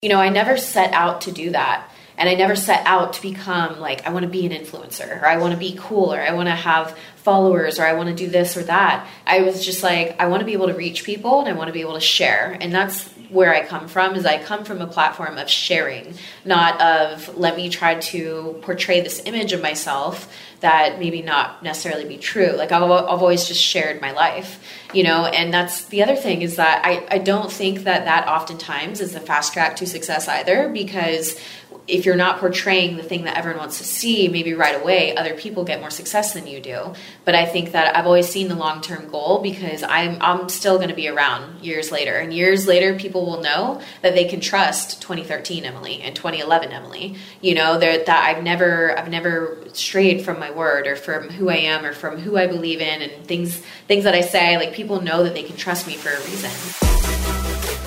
You know, I never set out to do that. And I never set out to become like, I want to be an influencer or I want to be cool or I want to have followers or I want to do this or that. I was just like, I want to be able to reach people and I want to be able to share. And that's where I come from is I come from a platform of sharing, not of let me try to portray this image of myself that maybe not necessarily be true. Like I've, I've always just shared my life, you know, and that's the other thing is that I, I don't think that that oftentimes is the fast track to success either because if you're not portraying the thing that everyone wants to see, maybe right away, other people get more success than you do. But I think that I've always seen the long term goal because I'm I'm still going to be around years later, and years later, people will know that they can trust 2013 Emily and 2011 Emily. You know, that I've never I've never strayed from my word or from who I am or from who I believe in and things things that I say. Like people know that they can trust me for a reason.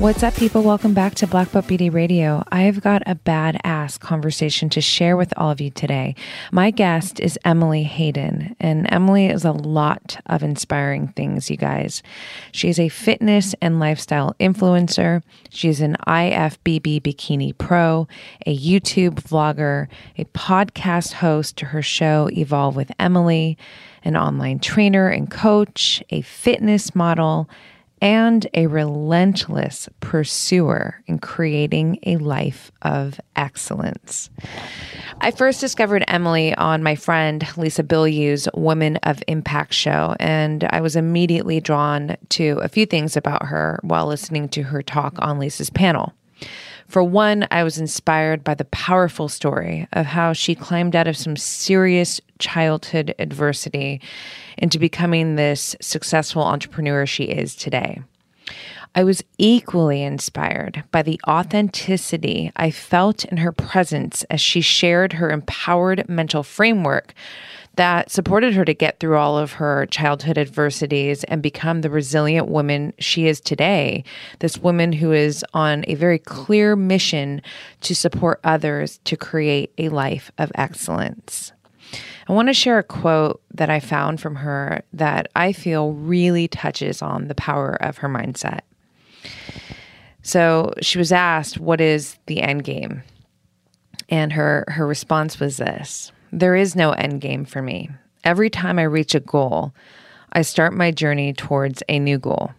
What's up, people? Welcome back to Black Belt Beauty Radio. I've got a badass conversation to share with all of you today. My guest is Emily Hayden, and Emily is a lot of inspiring things, you guys. She is a fitness and lifestyle influencer. She's an IFBB Bikini Pro, a YouTube vlogger, a podcast host to her show Evolve with Emily, an online trainer and coach, a fitness model and a relentless pursuer in creating a life of excellence. I first discovered Emily on my friend Lisa Bilyeu's Women of Impact show, and I was immediately drawn to a few things about her while listening to her talk on Lisa's panel. For one, I was inspired by the powerful story of how she climbed out of some serious childhood adversity into becoming this successful entrepreneur she is today. I was equally inspired by the authenticity I felt in her presence as she shared her empowered mental framework that supported her to get through all of her childhood adversities and become the resilient woman she is today. This woman who is on a very clear mission to support others to create a life of excellence. I want to share a quote that I found from her that I feel really touches on the power of her mindset. So she was asked, What is the end game? And her, her response was this There is no end game for me. Every time I reach a goal, I start my journey towards a new goal.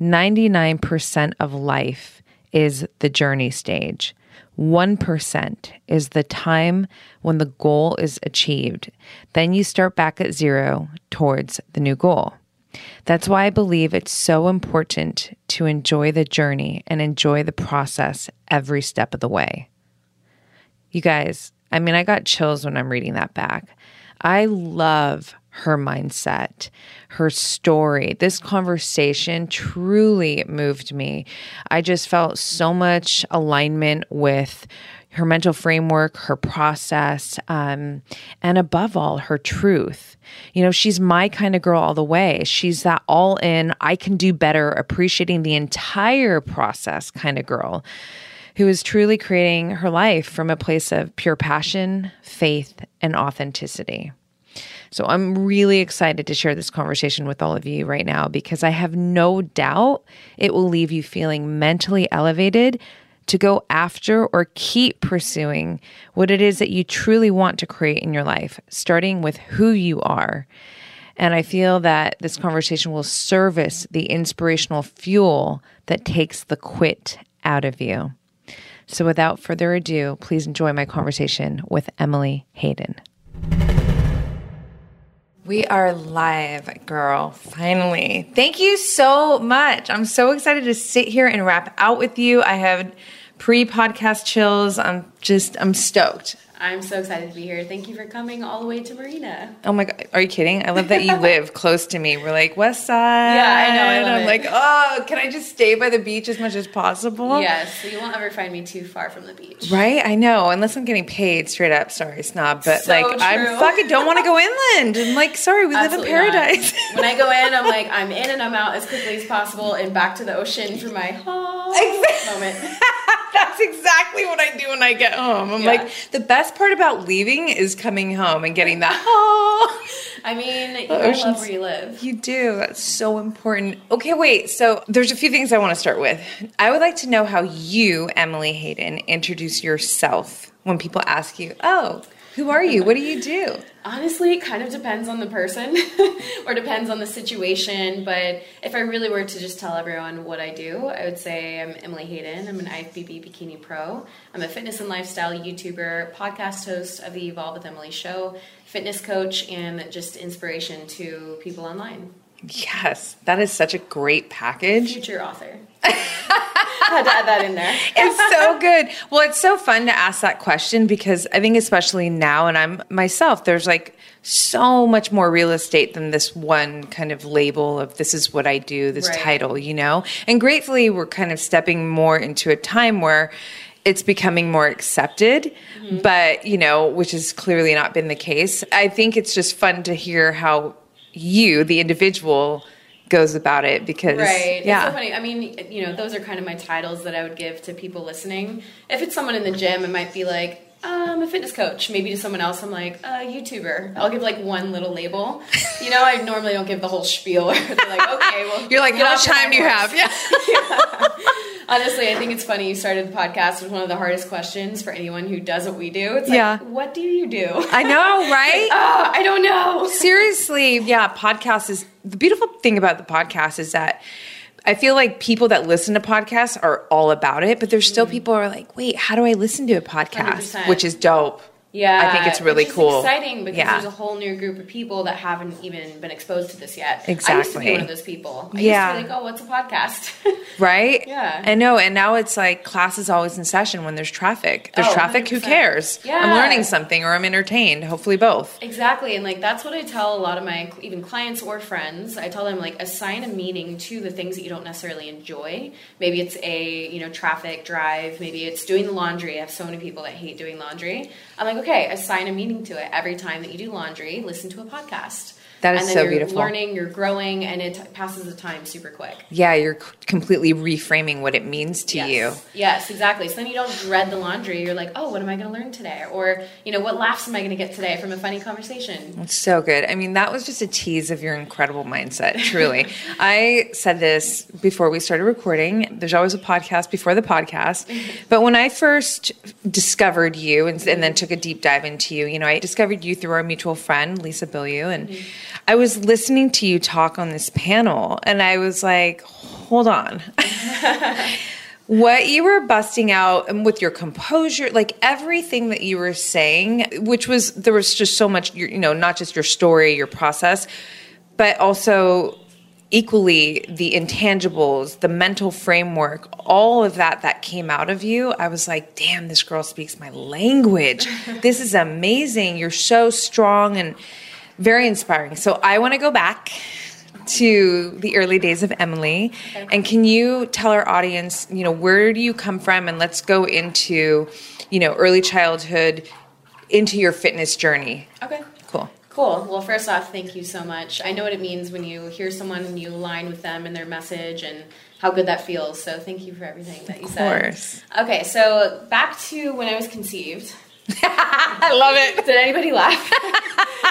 99% of life is the journey stage. 1% is the time when the goal is achieved. Then you start back at zero towards the new goal. That's why I believe it's so important to enjoy the journey and enjoy the process every step of the way. You guys, I mean, I got chills when I'm reading that back. I love her mindset, her story. This conversation truly moved me. I just felt so much alignment with her mental framework, her process, um, and above all, her truth. You know, she's my kind of girl all the way. She's that all in, I can do better, appreciating the entire process kind of girl who is truly creating her life from a place of pure passion, faith, and authenticity. So I'm really excited to share this conversation with all of you right now because I have no doubt it will leave you feeling mentally elevated to go after or keep pursuing what it is that you truly want to create in your life, starting with who you are. And I feel that this conversation will service the inspirational fuel that takes the quit out of you. So, without further ado, please enjoy my conversation with Emily Hayden. We are live, girl. Finally. Thank you so much. I'm so excited to sit here and wrap out with you. I have pre podcast chills. I'm just, I'm stoked. I'm so excited to be here. Thank you for coming all the way to Marina. Oh my god, are you kidding? I love that you live close to me. We're like West Side. Yeah, I know, I love I'm it. like, oh, can I just stay by the beach as much as possible? Yes, so you won't ever find me too far from the beach. Right, I know. Unless I'm getting paid straight up. Sorry, snob. But So like, true. I fucking don't want to go inland. I'm like, sorry, we Absolutely live in paradise. when I go in, I'm like, I'm in and I'm out as quickly as possible and back to the ocean for my home Exactly. moment. That's exactly what I do when I get home. I'm Yeah. like, the best part about leaving is coming home and getting that. Oh, I mean, you oh, The love where you live. you do. That's so important. Okay, wait. So there's a few things I want to start with. I would like to know how you, Emily Hayden, introduce yourself when people ask you, "Oh, who are you? What do you do?" Honestly, it kind of depends on the person or depends on the situation. But if I really were to just tell everyone what I do, I would say I'm Emily Hayden. I'm an IFBB Bikini Pro. I'm a fitness and lifestyle YouTuber, podcast host of the Evolve with Emily show, fitness coach, and just inspiration to people online. Yes, that is such a great package. Future author. Had to add that in there. it's so good. Well, it's so fun to ask that question because I think, especially now, and I'm myself, there's like so much more real estate than this one kind of label of this is what I do, this Right. title, you know? And gratefully, we're kind of stepping more into a time where it's becoming more accepted, mm-hmm. but, you know, which has clearly not been the case. I think it's just fun to hear how you, the individual, goes about it because Right. yeah It's so funny. I mean, you know, those are kind of my titles that I would give to people listening. If it's someone in the gym, it might be like, uh, I'm a fitness coach. Maybe to someone else, I'm like, a YouTuber. I'll give like one little label. You know, I normally don't give the whole spiel. They're like, okay, well, you're like how much time do you have yeah Honestly, I think it's funny. You started the podcast with one of the hardest questions for anyone who does what we do. It's like, Yeah. what do you do? I know, right? Oh, I don't know. Seriously, yeah, podcast is the beautiful thing about the podcast is that I feel like people that listen to podcasts are all about it, but there's still people who are like, wait, how do I listen to a podcast? 100%. Which is dope. Yeah, I think it's really just cool. exciting because Yeah. there's a whole new group of people that haven't even been exposed to this yet. Exactly, I used to be one of those people. I Yeah. used to be like, oh, what's a podcast? Right? Yeah. I know. And now it's like class is always in session when there's traffic. There's Oh, traffic, who 100%. cares? I'm learning something or I'm entertained. Hopefully both. exactly, and like that's what I tell a lot of my even clients or friends. I tell them like assign a meaning to the things that you don't necessarily enjoy. Maybe it's a you know traffic drive. Maybe it's doing the laundry. I have so many people that hate doing laundry. I'm like, okay, assign a meaning to it. Every time that you do laundry, listen to a podcast. That is and then so you're beautiful. Learning, you're growing, and it passes the time super quick. Yeah, you're completely reframing what it means to yes. you. Yes, exactly. So then you don't dread the laundry. You're like, oh, what am I going to learn today? Or, you know, what laughs am I going to get today from a funny conversation? It's so good. I mean, that was just a tease of your incredible mindset, truly. I said this before we started recording. There's always a podcast before the podcast. But when I first discovered you and, and then took a deep dive into you, you know, I discovered you through our mutual friend, Lisa Bilyeu. And mm-hmm. I was listening to you talk on this panel and I was like, hold on. what you were busting out and with your composure like everything that you were saying which was there was just so much you know not just your story your process but also equally the intangibles the mental framework all of that that came out of you i was like damn this girl speaks my language this is amazing you're so strong and very inspiring so i want to go back to the early days of Emily. And can you tell our audience, you know, where do you come from? And let's go into, you know, early childhood into your fitness journey. Okay. Cool. Cool. Well, first off, thank you so much. I know what it means when you hear someone and you align with them and their message and how good that feels. So thank you for everything that you said. Of course. Okay, so back to when I was conceived. I love it. Did anybody laugh?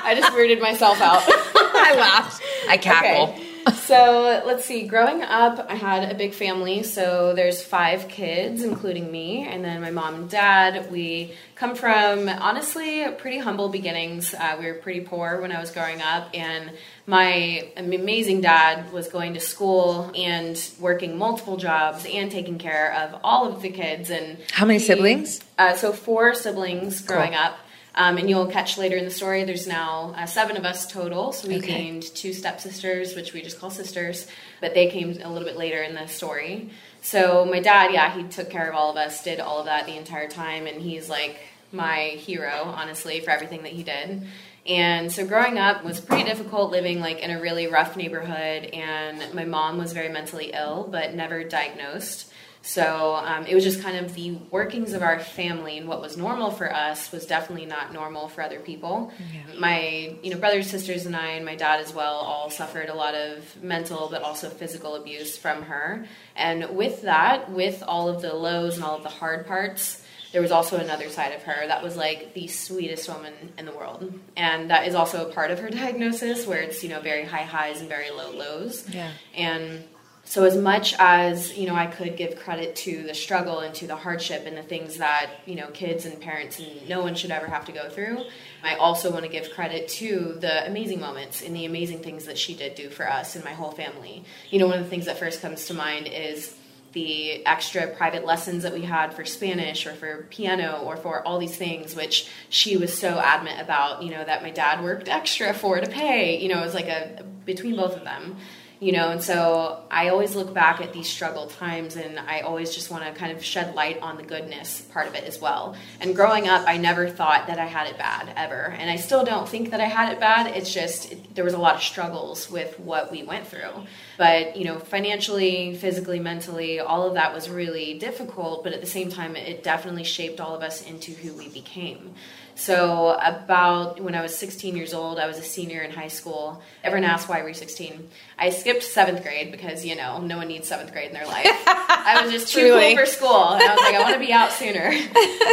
I just weirded myself out. I laughed. I cackle. Okay. So let's see. Growing up, I had a big family. So there's five kids, including me, and then my mom and dad. We come from honestly pretty humble beginnings. Uh, we were pretty poor when I was growing up, and my amazing dad was going to school and working multiple jobs and taking care of all of the kids. And How many he- siblings? Uh, so four siblings growing Cool. up. Um, and you'll catch later in the story, there's now uh, seven of us total. So we Okay. gained two stepsisters, which we just call sisters, but they came a little bit later in the story. So my dad, yeah, he took care of all of us, did all of that the entire time, and he's like my hero, honestly, for everything that he did. And so growing up was pretty difficult living like in a really rough neighborhood and my mom was very mentally ill but never diagnosed. So um, it was just kind of the workings of our family, and what was normal for us was definitely not normal for other people. Yeah. My, you know, brothers, sisters, and I, and my dad as well, all suffered a lot of mental but also physical abuse from her. And with that, with all of the lows and all of the hard parts, there was also another side of her that was like the sweetest woman in the world, and that is also a part of her diagnosis, where it's you know very high highs and very low lows. Yeah, and so as much as you know i could give credit to the struggle and to the hardship and the things that you know kids and parents and no one should ever have to go through i also want to give credit to the amazing moments and the amazing things that she did do for us and my whole family you know one of the things that first comes to mind is the extra private lessons that we had for Spanish or for piano or for all these things, which she was so adamant about, you know, that my dad worked extra for to pay. You know, it was like a between both of them you know and so i always look back at these struggle times and i always just want to kind of shed light on the goodness part of it as well. And growing up i never thought that i had it bad ever. And i still don't think that i had it bad. It's just it, there was a lot of struggles with what we went through. But you know financially physically mentally all of that was really difficult but at the same time it definitely shaped all of us into who we became so about when I was 16 years old, I was a senior in high school. Everyone asks why we're 16. I skipped seventh grade because you know no one needs seventh grade in their life. I was just too cool for school, and I was like, I want to be out sooner.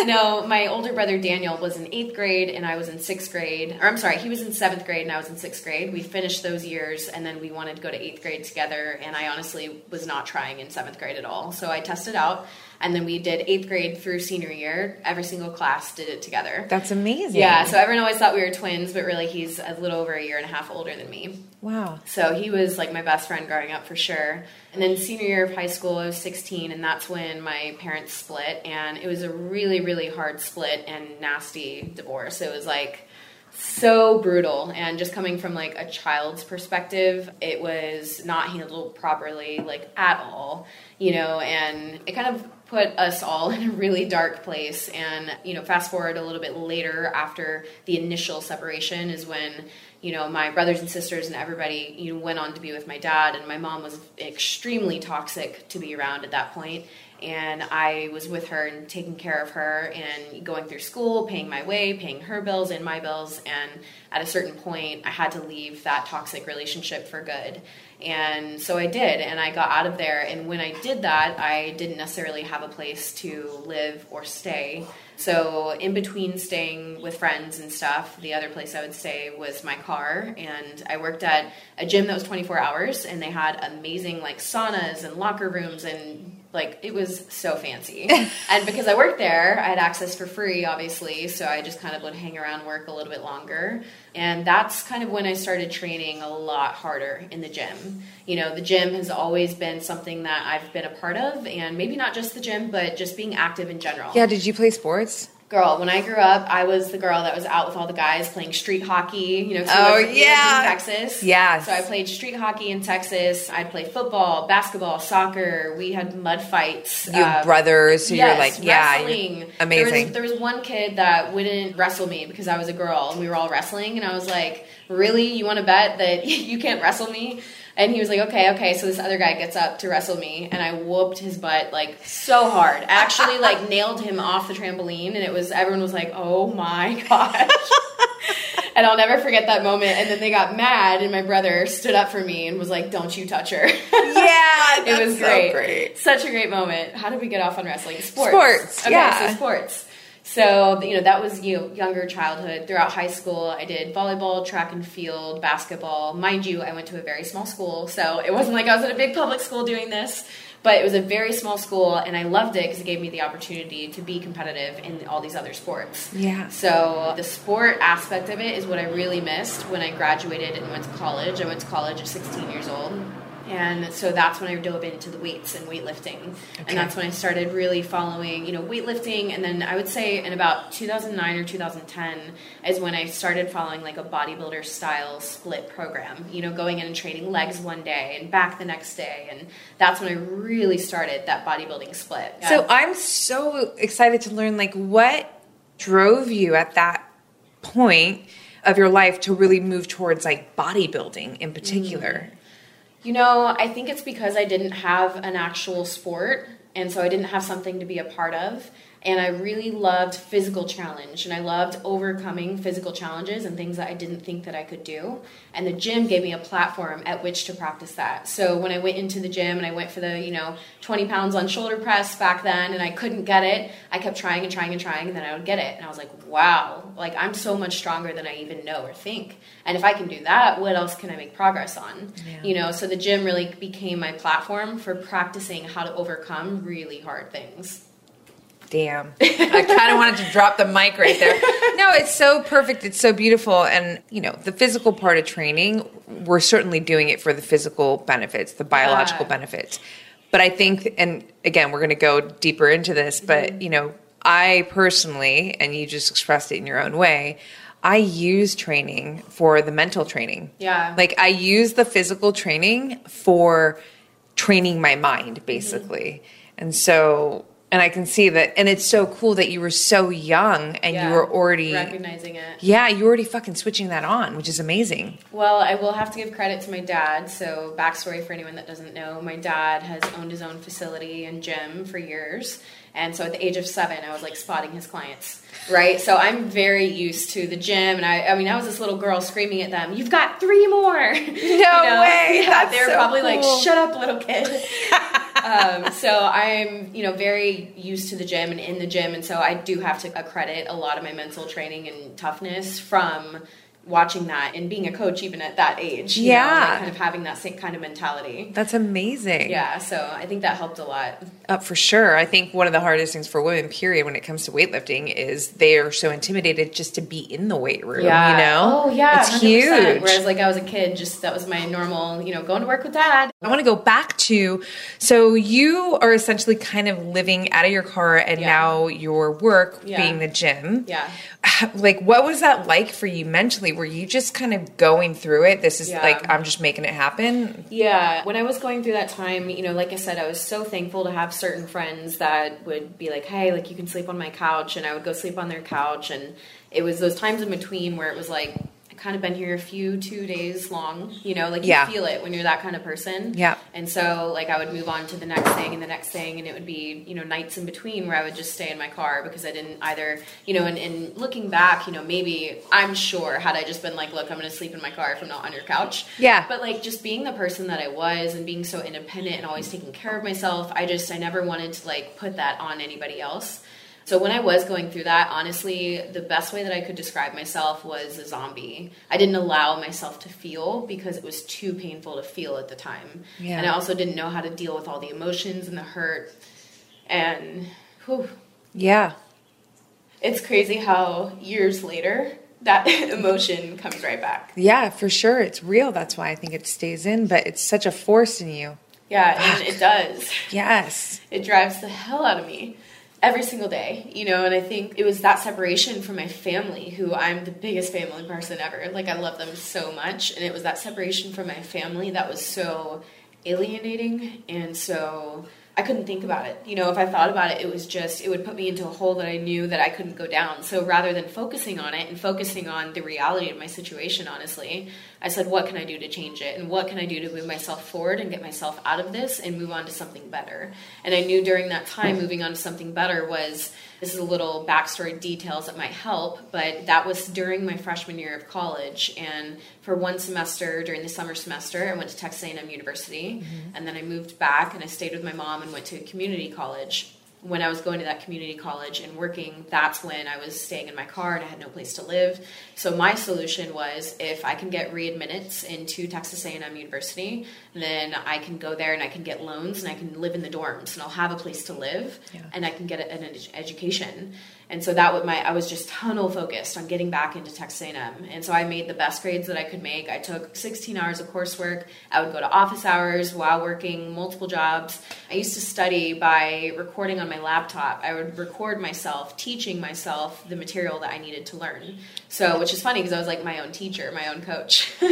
no, my older brother Daniel was in eighth grade, and I was in sixth grade. Or I'm sorry, he was in seventh grade, and I was in sixth grade. We finished those years, and then we wanted to go to eighth grade together. And I honestly was not trying in seventh grade at all. So I tested out and then we did eighth grade through senior year. Every single class did it together. That's amazing. Yeah, so everyone always thought we were twins, but really he's a little over a year and a half older than me. Wow. So he was like my best friend growing up for sure. And then senior year of high school, I was 16, and that's when my parents split. And it was a really, really hard split and nasty divorce. It was like so brutal and just coming from like a child's perspective it was not handled properly like at all you know and it kind of put us all in a really dark place. And, you know, fast forward a little bit later after the initial separation is when, you know, my brothers and sisters and everybody, you know, went on to be with my dad. And my mom was extremely toxic to be around at that point and I was with her and taking care of her and going through school, paying my way, paying her bills and my bills. And at a certain point, I had to leave that toxic relationship for good. And so I did, and I got out of there. And when I did that, I didn't necessarily have a place to live or stay. So, in between staying with friends and stuff, the other place I would stay was my car. And I worked at a gym that was 24 hours, and they had amazing like saunas and locker rooms and like it was so fancy. And because i worked there i had access for free obviously so i just kind of would hang around work a little bit longer. And that's kind of when i started training a lot harder in the gym. You know the gym has always been something that i've been a part of and maybe not just the gym but just being active in general. Yeah did you play sports girl, when I grew up, I was the girl that was out with all the guys playing street hockey. You know, oh yeah, in Texas. Yeah. So I played street hockey in Texas. I'd play football, basketball, soccer. We had mud fights. You um, brothers, so yes, you're like, yeah, wrestling. amazing. There was, there was one kid that wouldn't wrestle me because I was a girl, and we were all wrestling, and I was like, really, you want to bet that you can't wrestle me? And he was like, okay, okay. So this other guy gets up to wrestle me, and I whooped his butt like so hard. Actually like nailed him off the trampoline, and it was everyone was like, oh my gosh. and I'll never forget that moment. And then they got mad, and my brother stood up for me and was like, "Don't you touch her." Yeah, it was great. So great. Such a great moment. How did we get off on wrestling? Sports. Sports. Okay, yeah. so sports. So, you know, that was, you know, younger childhood. Throughout high school, I did volleyball, track and field, basketball. Mind you, I went to a very small school, so it wasn't like I was at a big public school doing this, but it was a very small school, and I loved it because it gave me the opportunity to be competitive in all these other sports. Yeah. So, the sport aspect of it is what I really missed when I graduated and went to college. I went to college at 16 years old and so that's when I dove into the weights and weightlifting. Okay. And that's when I started really following, you know, weightlifting. And then I would say in about 2009 or 2010 is when I started following like a bodybuilder style split program, you know, going in and training legs one day and back the next day. And that's when I really started that bodybuilding split. So I'm so excited to learn like what drove you at that point of your life to really move towards like bodybuilding in particular? Mm-hmm. You know, I think it's because I didn't have an actual sport, and so I didn't have something to be a part of and I really loved physical challenge and I loved overcoming physical challenges and things that I didn't think that I could do. And the gym gave me a platform at which to practice that. So when I went into the gym and I went for the, you know, 20 pounds on shoulder press back then and I couldn't get it, I kept trying and trying and trying and then I would get it. And I was like, wow, like I'm so much stronger than I even know or think. And if I can do that, what else can I make progress on? Yeah. You know, so the gym really became my platform for practicing how to overcome really hard things. Damn. I kind of wanted to drop the mic right there. No, it's so perfect. It's so beautiful. And, you know, the physical part of training, we're certainly doing it for the physical benefits, the biological yeah. benefits. But I think, and again, we're going to go deeper into this, but, mm-hmm. you know, I personally, and you just expressed it in your own way, I use training for the mental training. Yeah. Like I use the physical training for training my mind, basically. Mm-hmm. And so and I can see that, and it's so cool that you were so young and yeah, you were already recognizing it. Yeah, you were already fucking switching that on, which is amazing. Well, I will have to give credit to my dad. So, backstory for anyone that doesn't know, my dad has owned his own facility and gym for years, and so at the age of seven, I was like spotting his clients, right? So I'm very used to the gym, and I, I mean, I was this little girl screaming at them, "You've got three more!" No you know? way! Yeah, they were so probably cool. like, "Shut up, little kid." um, so I'm, you know, very used to the gym and in the gym, and so I do have to accredit a lot of my mental training and toughness from watching that and being a coach even at that age. yeah. Know, like kind of having that same kind of mentality. That's amazing. Yeah. So I think that helped a lot. Uh, for sure. I think one of the hardest things for women, period, when it comes to weightlifting is they are so intimidated just to be in the weight room. Yeah. You know? Oh, yeah. It's 100%. huge. Whereas, like, I was a kid, just that was my normal, you know, going to work with dad. I want to go back to so you are essentially kind of living out of your car and yeah. now your work yeah. being the gym. Yeah. Like, what was that like for you mentally? Were you just kind of going through it? This is yeah. like, I'm just making it happen? Yeah. When I was going through that time, you know, like I said, I was so thankful to have certain friends that would be like, hey, like you can sleep on my couch, and I would go sleep on their couch, and it was those times in between where it was like kind of been here a few two days long you know like you yeah. feel it when you're that kind of person. Yeah. And so like i would move on to the next thing and the next thing and it would be you know nights in between where i would just stay in my car because i didn't either you know and, and looking back you know maybe i'm sure had i just been like look i'm going to sleep in my car if i'm not on your couch. Yeah. But like just being the person that i was and being so independent and always taking care of myself i just i never wanted to like put that on anybody else so when I was going through that, honestly, the best way that I could describe myself was a zombie. I didn't allow myself to feel because it was too painful to feel at the time. Yeah. And I also didn't know how to deal with all the emotions and the hurt. And whew, yeah. It's crazy how years later that emotion comes right back. Yeah, for sure. It's real. That's why I think it stays in, but it's such a force in you. Yeah, it does. Yes. It drives the hell out of me every single day, you know, and I think it was that separation from my family, who I'm the biggest family person ever. Like, I love them so much. And it was that separation from my family that was so alienating and so I couldn't think about it. You know, if I thought about it, it was just, it would put me into a hole that I knew that I couldn't go down. So rather than focusing on it and focusing on the reality of my situation, honestly, I said, what can I do to change it? And what can I do to move myself forward and get myself out of this and move on to something better? And I knew during that time, moving on to something better was this is a little backstory details that might help, but that was during my freshman year of college. And for one semester during the summer semester, I went to Texas A&M University, mm-hmm. and then I moved back and I stayed with my mom and went to community college when I was going to that community college and working, that's when I was staying in my car and I had no place to live. So my solution was if I can get readmittance into Texas A&M University, then I can go there and I can get loans and I can live in the dorms and I'll have a place to live yeah. and I can get an education and so that was my i was just tunnel focused on getting back into texas a&m and so i made the best grades that i could make. I took 16 hours of coursework. I would go to office hours while working multiple jobs. I used to study by recording on my laptop. I would record myself teaching myself the material that i needed to learn. So which is funny because i was like my own teacher my own coach.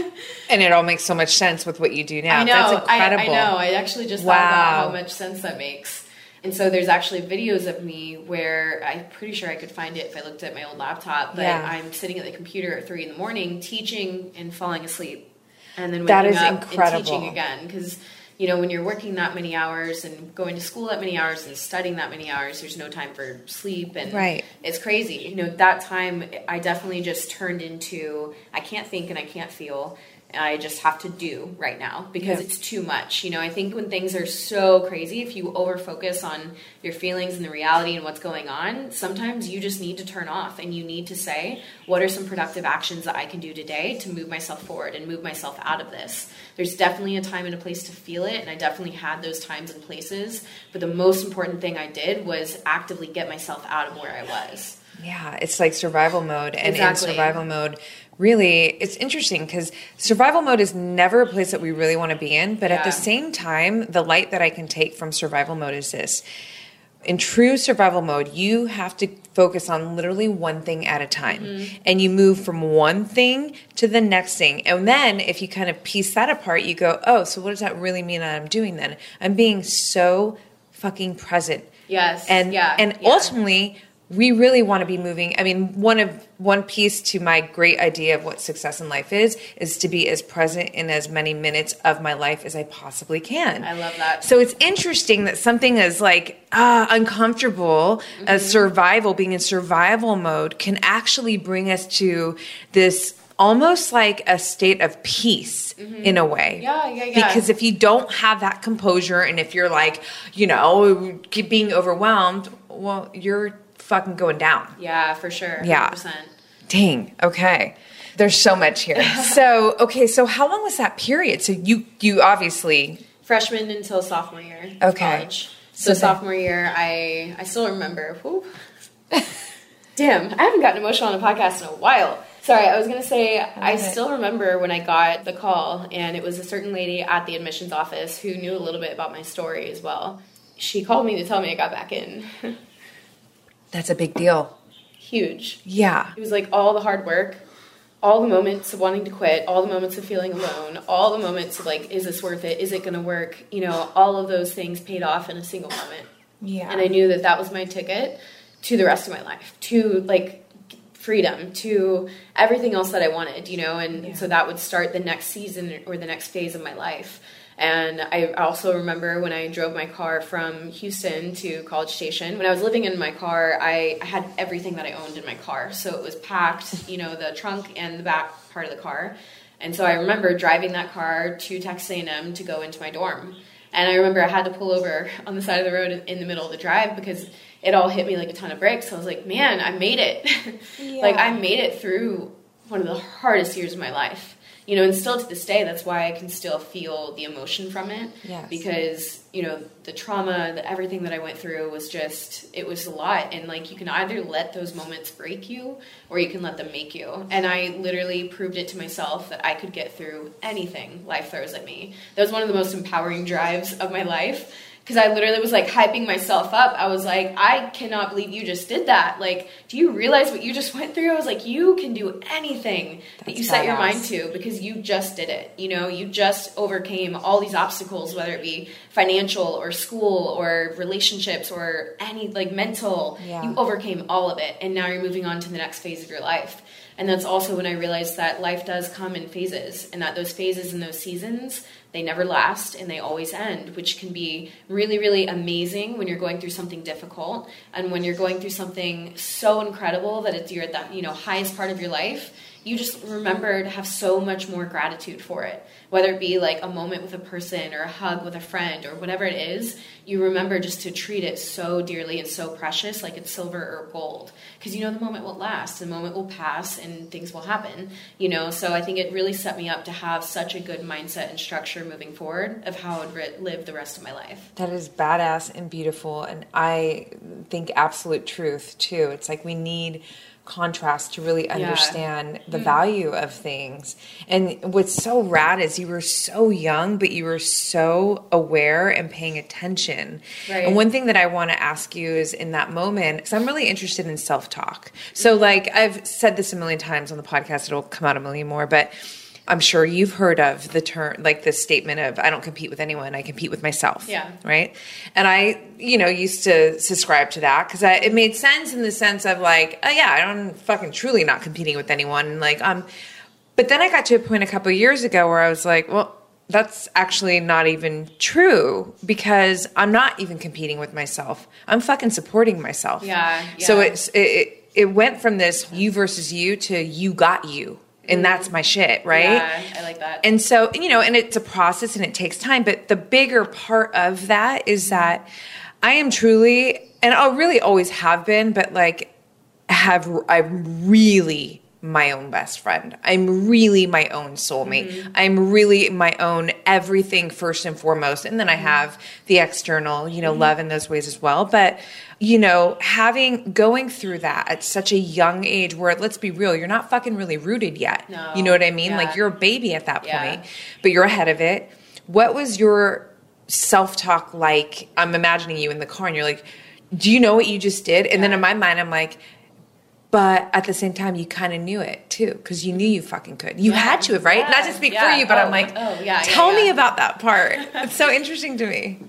And it all makes so much sense with what you do now. I know That's incredible. I, I know. I actually just wow. thought about how much sense that makes And so there's actually videos of me where I'm pretty sure I could find it if I looked at my old laptop, but Yeah. I'm sitting at the computer at three in the morning teaching and falling asleep. And then waking up incredible. and teaching again. Because, you know, when you're working that many hours and going to school that many hours and studying that many hours, there's no time for sleep. And Right. it's crazy. You know, that time I definitely just turned into I can't think and I can't feel. I just have to do right now because Yeah. it's too much. You know, I think when things are so crazy, if you over focus on your feelings and the reality and what's going on, sometimes you just need to turn off and you need to say, what are some productive actions that I can do today to move myself forward and move myself out of this? There's definitely a time and a place to feel it, and I definitely had those times and places. But the most important thing I did was actively get myself out of where I was. Yeah, it's like survival mode. And Exactly. in survival mode, really, it's interesting because survival mode is never a place that we really want to be in. But at the same time, the light that I can take from survival mode is this. In true survival mode, you have to focus on literally one thing at a time. Mm-hmm. And you move from one thing to the next thing. And then if you kind of piece that apart, you go, oh, so what does that really mean that I'm doing then? I'm being so fucking present Yes. and yeah. and yeah. ultimately we really want to be moving i mean one of one piece to my great idea of what success in life is is to be as present in as many minutes of my life as i possibly can I love that. so it's interesting that something as like ah uncomfortable as Mm-hmm. survival being in survival mode can actually bring us to this almost like a state of peace in a way Mm-hmm. Yeah, yeah, yeah. because if you don't have that composure and if you're like you know keep being overwhelmed well you're fucking going down Yeah, for sure. Yeah. 100%. dang okay there's so much here so okay so how long was that period so you you obviously Freshman until sophomore year. Okay. College. So So, then- sophomore year, I I still remember. Damn, I haven't gotten emotional on a podcast in a while. Sorry, I was gonna say I still remember when I got the call, and it was a certain lady at the admissions office who knew a little bit about my story as well. She called me to tell me I got back in. that's a big deal Huge. yeah It was like all the hard work, all the moments of wanting to quit, all the moments of feeling alone, all the moments of like, is this worth it? Is it going to work? You know, all of those things paid off in a single moment. yeah And I knew that that was my ticket to the rest of my life, to like freedom, to everything else that I wanted, you know, and Yeah. so that would start the next season or the next phase of my life. And I also remember when I drove my car from Houston to College Station. When I was living in my car, I, I had everything that I owned in my car. So it was packed, you know, the trunk and the back part of the car. And so I remember driving that car to Texas A&M to go into my dorm. And I remember I had to pull over on the side of the road in- in the middle of the drive because it all hit me like a ton of bricks. I was like, man, I made it. like, I made it through one of the hardest years of my life. You know, and still to this day, that's why I can still feel the emotion from it. Yes. Because, you know, the trauma, the, everything that I went through was just, it was a lot. And like, you can either let those moments break you or you can let them make you. And I literally proved it to myself that I could get through anything life throws at me. That was one of the most empowering drives of my life because I literally was like hyping myself up. I was like, I cannot believe you just did that. Like, do you realize what you just went through? I was like, you can do anything that That's you set your mind to because you just did it. You know, you just overcame all these obstacles, whether it be financial or school or relationships or any like mental. Yeah. You overcame all of it. And now you're moving on to the next phase of your life. And that's also when I realized that life does come in phases and that those phases and those seasons, they never last and they always end, which can be really, really amazing when you're going through something difficult and when you're going through something so incredible that it's your at that you know highest part of your life. You just remember to have so much more gratitude for it. Whether it be like a moment with a person or a hug with a friend or whatever it is, you remember just to treat it so dearly and so precious, like it's silver or gold. Because you know the moment will last, the moment will pass, and things will happen. You know, so I think it really set me up to have such a good mindset and structure moving forward of how I would live the rest of my life. That is badass and beautiful. And I think absolute truth too. It's like we need contrast to really understand the hmm. value of things. And what's so rad is you were so young, but you were so aware and paying attention. Right. And one thing that I want to ask you is in that moment, because I'm really interested in self talk. So, mm-hmm. like, I've said this a million times on the podcast, it'll come out a million more, but I'm sure you've heard of the term, like the statement of, I don't compete with anyone, I compete with myself. Yeah. Right. And I, you know, used to subscribe to that because it made sense in the sense of like, oh, yeah, I'm fucking truly not competing with anyone. And like, um, but then I got to a point a couple years ago where I was like, well, that's actually not even true because I'm not even competing with myself. I'm fucking supporting myself. Yeah. So it's it, it it went from this you versus you to you got you. And that's my shit, right? Yeah, I like that. And so, you know, and it's a process and it takes time, but the bigger part of that is that I am truly and I really always have been, but like have I'm really my own best friend. I'm really my own soulmate. Mm-hmm. I'm really my own everything first and foremost. And then I Mm-hmm. have the external, you know, love in those ways as well. But, you know, having going through that at such a young age where let's be real, you're not fucking really rooted yet. No. You know what I mean? Yeah. Like you're a baby at that Yeah. point, but you're ahead of it. What was your self talk like? I'm imagining you in the car and you're like, do you know what you just did? And then in my mind, I'm like, but at the same time, you kind of knew it too, because you knew you fucking could. You Yeah. had to have, right? Yeah. Not to speak for you, but Oh, I'm like, oh, yeah, yeah, tell me about that part. it's so interesting to me.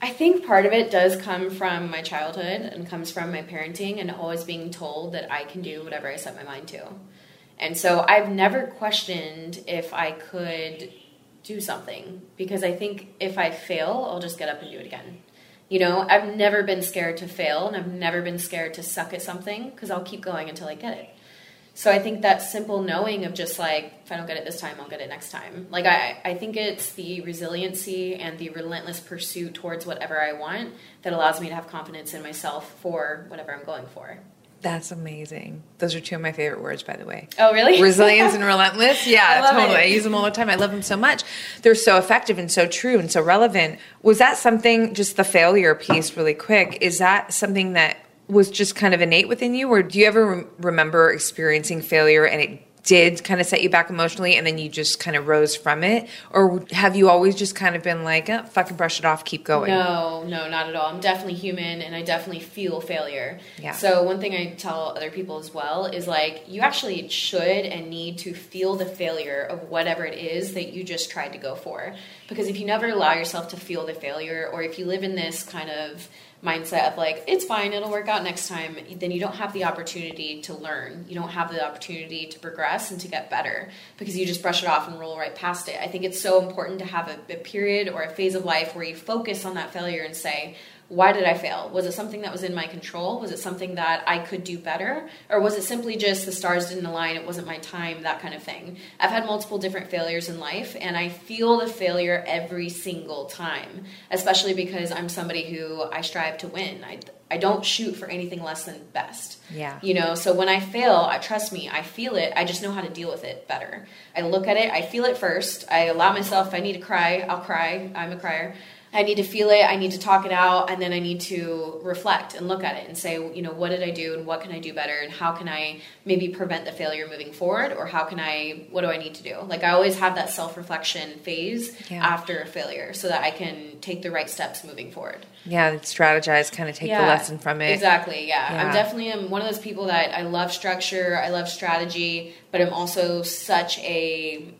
I think part of it does come from my childhood and comes from my parenting and always being told that I can do whatever I set my mind to. And so I've never questioned if I could do something because I think if I fail, I'll just get up and do it again. You know, I've never been scared to fail and I've never been scared to suck at something because I'll keep going until I get it. So I think that simple knowing of just like, if I don't get it this time, I'll get it next time. Like I, I think it's the resiliency and the relentless pursuit towards whatever I want that allows me to have confidence in myself for whatever I'm going for. That's amazing. Those are two of my favorite words, by the way. Oh, really? Resilience and relentless. Yeah, I totally. it. I use them all the time. I love them so much. They're so effective and so true and so relevant. Was that something, just the failure piece, really quick, is that something that was just kind of innate within you? Or do you ever rem- remember experiencing failure and it did kind of set you back emotionally and then you just kind of rose from it? Or have you always just kind of been like, oh, fucking brush it off, keep going? No, no, not at all. I'm definitely human and I definitely feel failure. Yeah. So, one thing I tell other people as well is like, you actually should and need to feel the failure of whatever it is that you just tried to go for. Because if you never allow yourself to feel the failure, or if you live in this kind of mindset of like, it's fine, it'll work out next time, then you don't have the opportunity to learn. You don't have the opportunity to progress and to get better because you just brush it off and roll right past it. I think it's so important to have a, a period or a phase of life where you focus on that failure and say, why did I fail? Was it something that was in my control? Was it something that I could do better? Or was it simply just the stars didn't align, it wasn't my time, that kind of thing? I've had multiple different failures in life, and I feel the failure every single time, especially because I'm somebody who I strive to win. I, I don't shoot for anything less than best. Yeah. You know, so when I fail, I trust me, I feel it, I just know how to deal with it better. I look at it, I feel it first, I allow myself, if I need to cry, I'll cry. I'm a crier. I need to feel it, I need to talk it out, and then I need to reflect and look at it and say, you know, what did I do and what can I do better and how can I maybe prevent the failure moving forward or how can I, what do I need to do? Like I always have that self reflection phase Yeah. after a failure so that I can take the right steps moving forward. Yeah, strategize, kind of take the lesson from it. Exactly. Yeah. Yeah. I'm definitely am one of those people that I love structure. I love strategy, but I'm also such a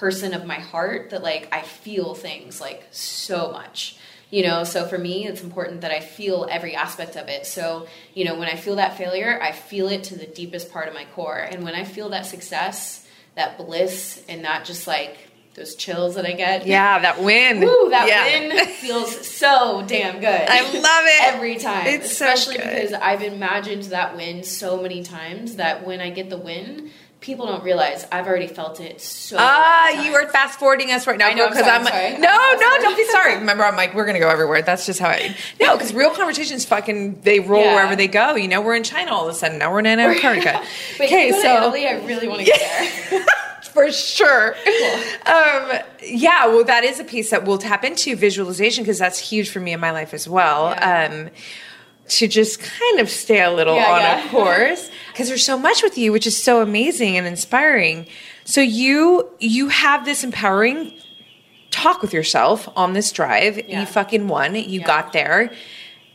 person of my heart that like I feel things like so much. You know, so for me, it's important that I feel every aspect of it. So, you know, when I feel that failure, I feel it to the deepest part of my core. And when I feel that success, that bliss, and that just like those chills that I get, Yeah, that win. Woo, that yeah. win feels so damn good. I love it. Every time. It's so Especially good. because I've imagined that win so many times that when I get the win, people don't realize I've already felt it so Ah, you are fast forwarding us right now I know, I'm because sorry, I'm, I'm sorry. no, I'm no, don't be sorry. Remember, I'm like, we're gonna go everywhere. That's just how I. No, because real conversations fucking they roll Yeah. wherever they go. You know, we're in China all of a sudden. Now we're in Antarctica. Okay, so Italy, I really want to get there. for sure. Um, yeah, well, that is a piece that we'll tap into visualization because that's huge for me in my life as well. Yeah. Um, to just kind of stay a little Yeah, on yeah. a course because there's so much with you, which is so amazing and inspiring. So you you have this empowering talk with yourself on this drive. Yeah. You fucking won. You got there,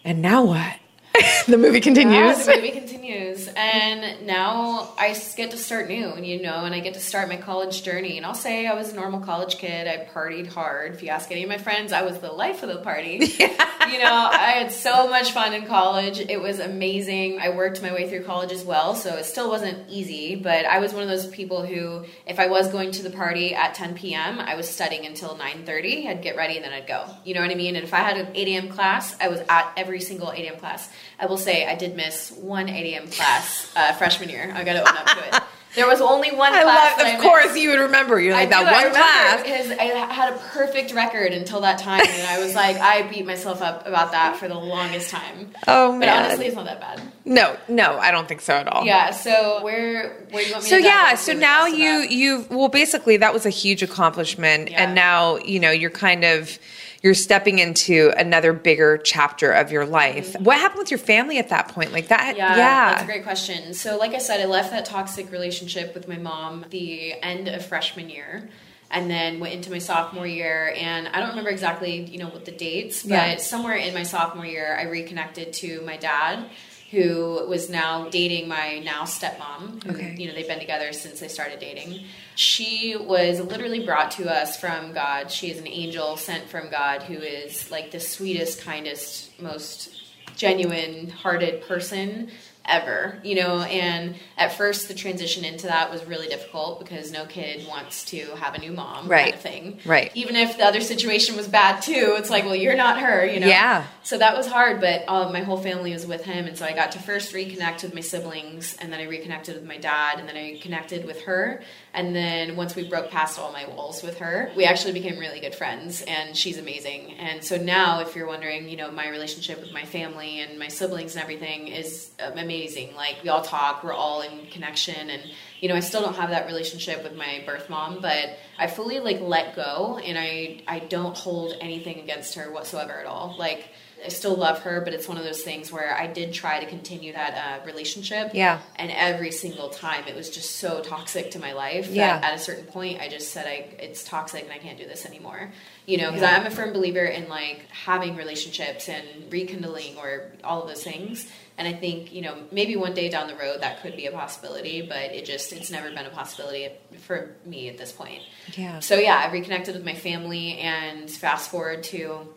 and now what? the movie continues. Yeah, the movie continues, and now I get to start new, you know, and I get to start my college journey. And I'll say I was a normal college kid. I partied hard. If you ask any of my friends, I was the life of the party. You know, I had so much fun in college. It was amazing. I worked my way through college as well, so it still wasn't easy. But I was one of those people who, if I was going to the party at 10 p.m., I was studying until 9:30. I'd get ready and then I'd go. You know what I mean? And if I had an 8 a.m. class, I was at every single 8 a.m. class. I will say I did miss one 8 a.m. class uh, freshman year. I got to own up to it. There was only one I class. love. I Of course, you would remember. You're like I that do, one remember class. because I had a perfect record until that time, and I was like, I beat myself up about that for the longest time. Oh But man. honestly, it's not that bad. no, no, I don't think so at all. Yeah. So where where you want me So yeah, so now you you well basically that was a huge accomplishment Yeah. and now, you know, you're kind of you're stepping into another bigger chapter of your life. What happened with your family at that point? Like that Mm-hmm. Yeah, yeah. that's a great question. So, like I said, I left that toxic relationship with my mom the end of freshman year, and then went into my sophomore year. And I don't remember exactly, you know, what the dates, but Yeah. somewhere in my sophomore year, I reconnected to my dad, who was now dating my now stepmom. Who, Okay. You know, they've been together since they started dating. She was literally brought to us from God. She is an angel sent from God, who is like the sweetest, kindest, most genuine hearted person ever you know and at first the transition into that was really difficult because no kid wants to have a new mom Right. kind of thing Right. even if the other situation was bad too it's like well you're not her you know Yeah. so that was hard but uh, my whole family was with him and so i got to first reconnect with my siblings and then i reconnected with my dad and then i connected with her and then once we broke past all my walls with her we actually became really good friends and she's amazing. And so now if you're wondering you know my relationship with my family and my siblings and everything is amazing. Like we all talk we're all in connection and you know i still don't have that relationship with my birth mom but i fully like let go and i i don't hold anything against her whatsoever at all. Like I still love her, but it's one of those things where I did try to continue that uh, relationship. Yeah. And every single time, it was just so toxic to my life Yeah. that at a certain point, I just said, "I it's toxic, and I can't do this anymore." You know, because Yeah. I'm a firm believer in like having relationships and rekindling or all of those things. And I think you know maybe one day down the road that could be a possibility, but it just it's never been a possibility for me at this point. Yeah. So yeah, I reconnected with my family, and fast forward to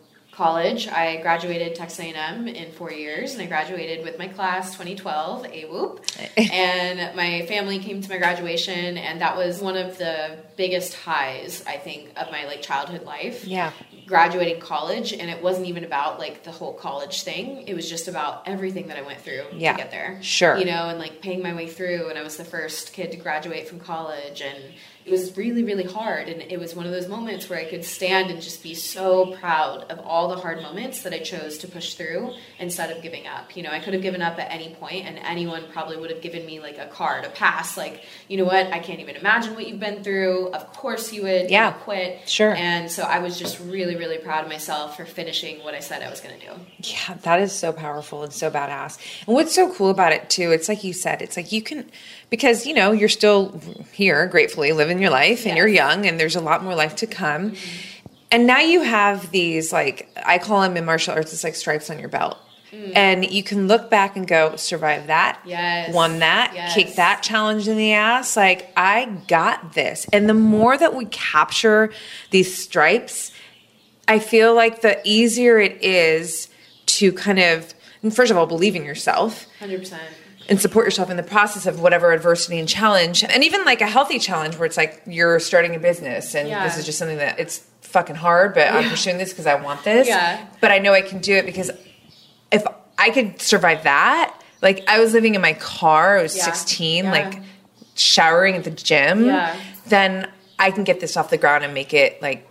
college. I graduated Texas A&M in four years, and I graduated with my class 2012, a whoop. and my family came to my graduation, and that was one of the biggest highs I think of my like childhood life. Yeah. Graduating college, and it wasn't even about like the whole college thing. It was just about everything that I went through Yeah. to get there. Sure. You know, and like paying my way through, and I was the first kid to graduate from college, and it was really, really hard. And it was one of those moments where I could stand and just be so proud of all the hard moments that I chose to push through instead of giving up. You know, I could have given up at any point, and anyone probably would have given me like a card, a pass, like, you know what, I can't even imagine what you've been through. Of course you would. Yeah. quit. Sure. And so I was just really, really proud of myself for finishing what I said I was going to do. Yeah, that is so powerful and so badass. And what's so cool about it too, it's like you said, it's like you can because you know, you're still here gratefully living your life and Yes. you're young and there's a lot more life to come. And now you have these like I call them in martial arts it's like stripes on your belt. Mm. And you can look back and go, survive that, Yes. won that, Yes. kick that challenge in the ass. Like, I got this. And the more that we capture these stripes, I feel like the easier it is to kind of, first of all, believe in yourself 100%. And support yourself in the process of whatever adversity and challenge. And even like a healthy challenge where it's like you're starting a business and Yeah. this is just something that it's fucking hard, but I'm pursuing this because I want this. Yeah. But I know I can do it because if I could survive that, like I was living in my car, I was Yeah. 16, Yeah. like showering at the gym, Yeah. then I can get this off the ground and make it like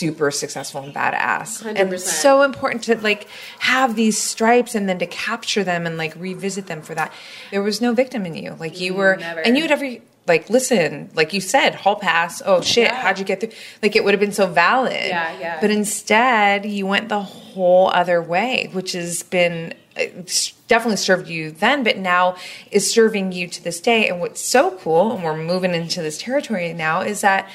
super successful and badass. And 100%. it's so important to like have these stripes and then to capture them and like revisit them for that. There was no victim in you. Like you mm, were, never. and you would every like listen, like you said, hall pass. Oh shit, Yeah. how'd you get through? Like it would have been so valid. Yeah, yeah. But instead, you went the whole other way, which has been uh, definitely served you then, but now is serving you to this day. And what's so cool, and we're moving into this territory now, is that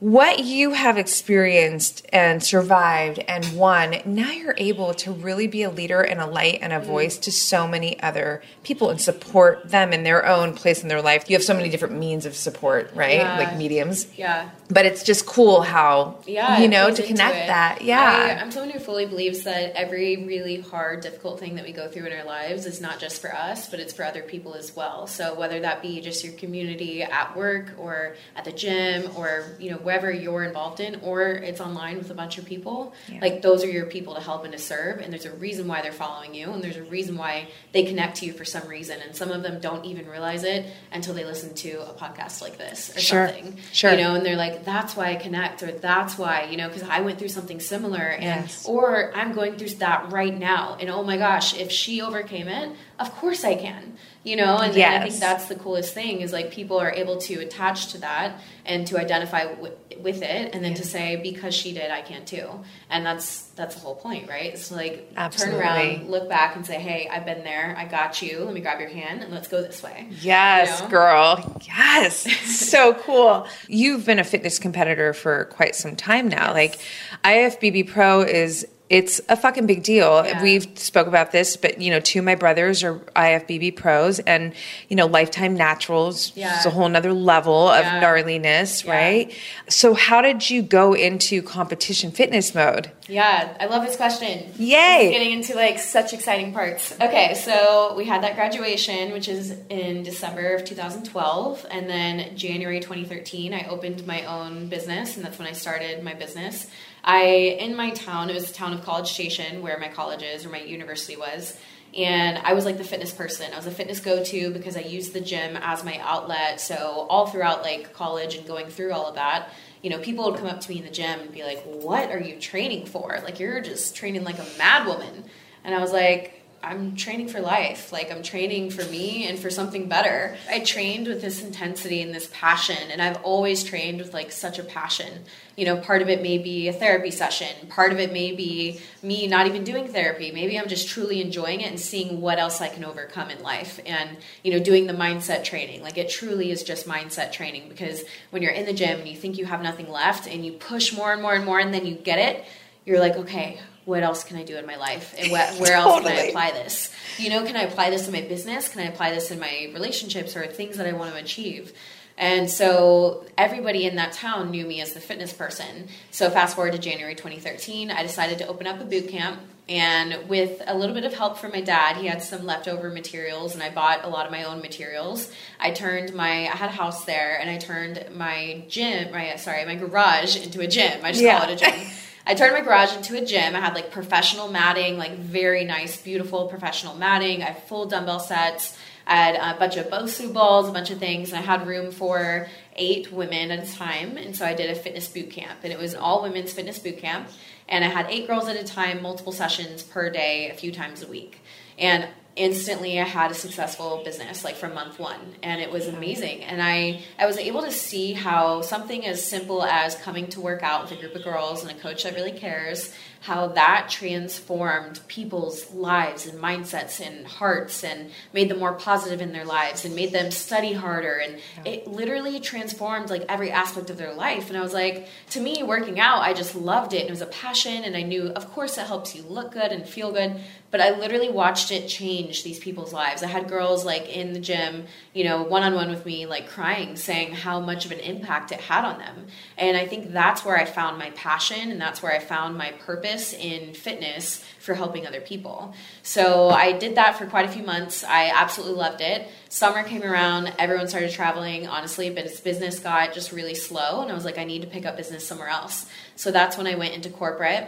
what you have experienced and survived and won, now you're able to really be a leader and a light and a voice to so many other people and support them in their own place in their life. You have so many different means of support, right? Yeah. Like mediums. Yeah. But it's just cool how, Yeah, you know, to connect that. I, Yeah. I'm someone who fully believes that every really hard, difficult thing that we go through in our lives is not just for us, but it's for other people as well. So whether that be just your community at work or at the gym or you know wherever you're involved in, or it's online with a bunch of people, Yeah. like those are your people to help and to serve. And there's a reason why they're following you, and there's a reason why they connect to you for some reason. And some of them don't even realize it until they listen to a podcast like this or Sure. something. Sure. You know, and they're like, "That's why I connect," or "That's why," you know, because I went through something similar, and Yes. or I'm going through that right now, and oh my gosh, if she overcame it, of course I can. You know, and, and I think that's the coolest thing is like people are able to attach to that and to identify w- with it, and then to say because she did, I can too, and that's that's the whole point, right? It's like Absolutely. turn around, look back, and say, "Hey, I've been there. I got you. Let me grab your hand and let's go this way." Yes, You know? girl. Yes. so cool. You've been a fitness competitor for quite some time now. Like IFBB Pro is it's a fucking big deal. Yeah. We've spoke about this, but you know, two of my brothers are IFBB pros and you know, lifetime naturals Yeah. is a whole nother level of Yeah. gnarliness, Yeah. right? So how did you go into competition fitness mode? Yeah, I love this question. Yay. This getting into like such exciting parts. Okay, so we had that graduation, which is in December of 2012, and then January 2013, I opened my own business, and that's when I started my business. I in my town, it was the town of College Station, where my college is or my university was. And I was like the fitness person. I was a fitness go to because I used the gym as my outlet. So, all throughout like college and going through all of that, you know, people would come up to me in the gym and be like, What are you training for? Like, you're just training like a mad woman. And I was like, I'm training for life. Like, I'm training for me and for something better. I trained with this intensity and this passion, and I've always trained with like such a passion. You know, part of it may be a therapy session, part of it may be me not even doing therapy. Maybe I'm just truly enjoying it and seeing what else I can overcome in life. And, you know, doing the mindset training. Like, it truly is just mindset training because when you're in the gym and you think you have nothing left and you push more and more and more and then you get it, you're like, okay, what else can I do in my life? And wh- where else can I apply this? You know, can I apply this in my business? Can I apply this in my relationships or things that I want to achieve? And so everybody in that town knew me as the fitness person. So fast forward to January 2013, I decided to open up a boot camp. And with a little bit of help from my dad, he had some leftover materials, and I bought a lot of my own materials. I turned my, I had a house there, and I turned my gym, my sorry, my garage into a gym. I just Yeah. call it a gym. I turned my garage into a gym. I had like professional matting, like very nice, beautiful professional matting. I had full dumbbell sets. I had a bunch of Bosu balls, a bunch of things, and I had room for eight women at a time. And so I did a fitness boot camp, and it was all women's fitness boot camp. And I had eight girls at a time, multiple sessions per day, a few times a week. And instantly I had a successful business like from month one and it was amazing. And I I was able to see how something as simple as coming to work out with a group of girls and a coach that really cares how that transformed people's lives and mindsets and hearts and made them more positive in their lives and made them study harder. And it literally transformed like every aspect of their life. And I was like to me working out I just loved it. And it was a passion and I knew of course it helps you look good and feel good but I literally watched it change these people's lives. I had girls like in the gym, you know, one on one with me, like crying, saying how much of an impact it had on them. And I think that's where I found my passion and that's where I found my purpose in fitness for helping other people. So I did that for quite a few months. I absolutely loved it. Summer came around, everyone started traveling, honestly, but business got just really slow. And I was like, I need to pick up business somewhere else. So that's when I went into corporate.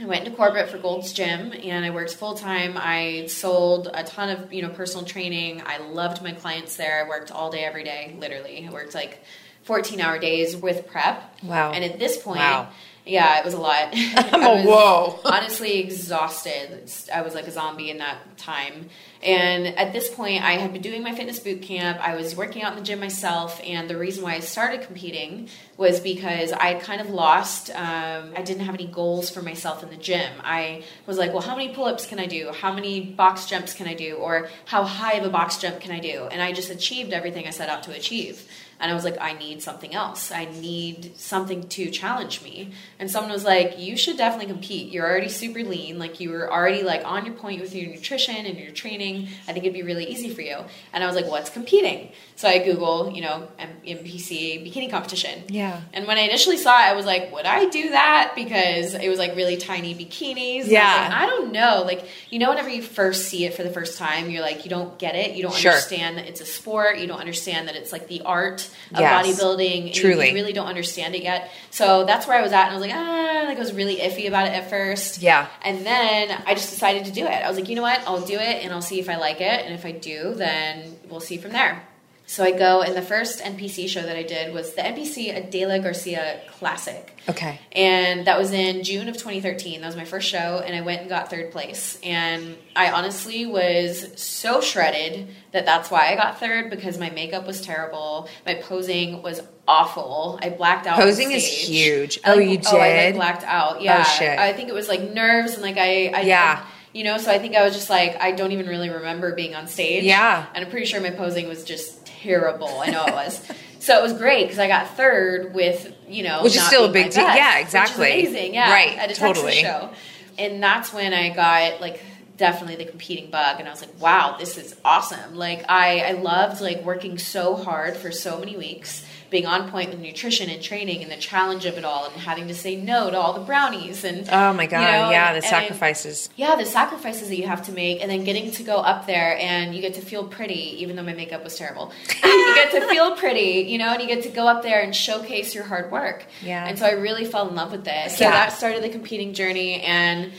I went into corporate for Gold's Gym and I worked full time. I sold a ton of, you know, personal training. I loved my clients there. I worked all day every day, literally. I worked like 14 hour days with prep. Wow. And at this point, Wow. Yeah, it was a lot. I'm I a was whoa. honestly exhausted. I was like a zombie in that time. And at this point, I had been doing my fitness boot camp. I was working out in the gym myself. And the reason why I started competing was because I kind of lost, um, I didn't have any goals for myself in the gym. I was like, well, how many pull ups can I do? How many box jumps can I do? Or how high of a box jump can I do? And I just achieved everything I set out to achieve. And I was like, I need something else. I need something to challenge me. And someone was like, You should definitely compete. You're already super lean. Like you were already like on your point with your nutrition and your training. I think it'd be really easy for you. And I was like, What's competing? So I Google, you know, NPC bikini competition. Yeah. And when I initially saw it, I was like, would I do that? Because it was like really tiny bikinis. Yeah. I, like, I don't know. Like, you know, whenever you first see it for the first time, you're like, you don't get it. You don't Sure. understand that it's a sport. You don't understand that it's like the art of Yes. bodybuilding. You- Truly. You really don't understand it yet. So that's where I was at. And I was like, ah, like I was really iffy about it at first. Yeah. And then I just decided to do it. I was like, you know what? I'll do it and I'll see if I like it. And if I do, then we'll see from there. So I go, and the first NPC show that I did was the NPC Adela Garcia Classic. Okay. And that was in June of 2013. That was my first show, and I went and got third place. And I honestly was so shredded that that's why I got third because my makeup was terrible. My posing was awful. I blacked out. Posing is huge. I, Oh, like- you Oh, I like, blacked out. Oh, yeah. Oh, shit. I think it was like nerves and like I. I Yeah. you know, so I think I was just like, I don't even really remember being on stage. Yeah. And I'm pretty sure my posing was just terrible. I know it was. So it was great because I got third with, you know, Which is still a big deal. Yeah, exactly. amazing. Yeah. Right, At a totally. Texas show. And that's when I got like definitely the competing bug and I was like, wow, this is awesome. Like I, I loved like working so hard for so many weeks, being on point with nutrition and training and the challenge of it all and having to say no to all the brownies and Oh my god. you know, yeah, the sacrifices. yeah, the sacrifices that you have to make, and then getting to go up there and you get to feel pretty, even though my makeup was terrible. you get to feel pretty, you know, and you get to go up there and showcase your hard work. Yeah. And so I really fell in love with this. So Yeah. that started the competing journey, and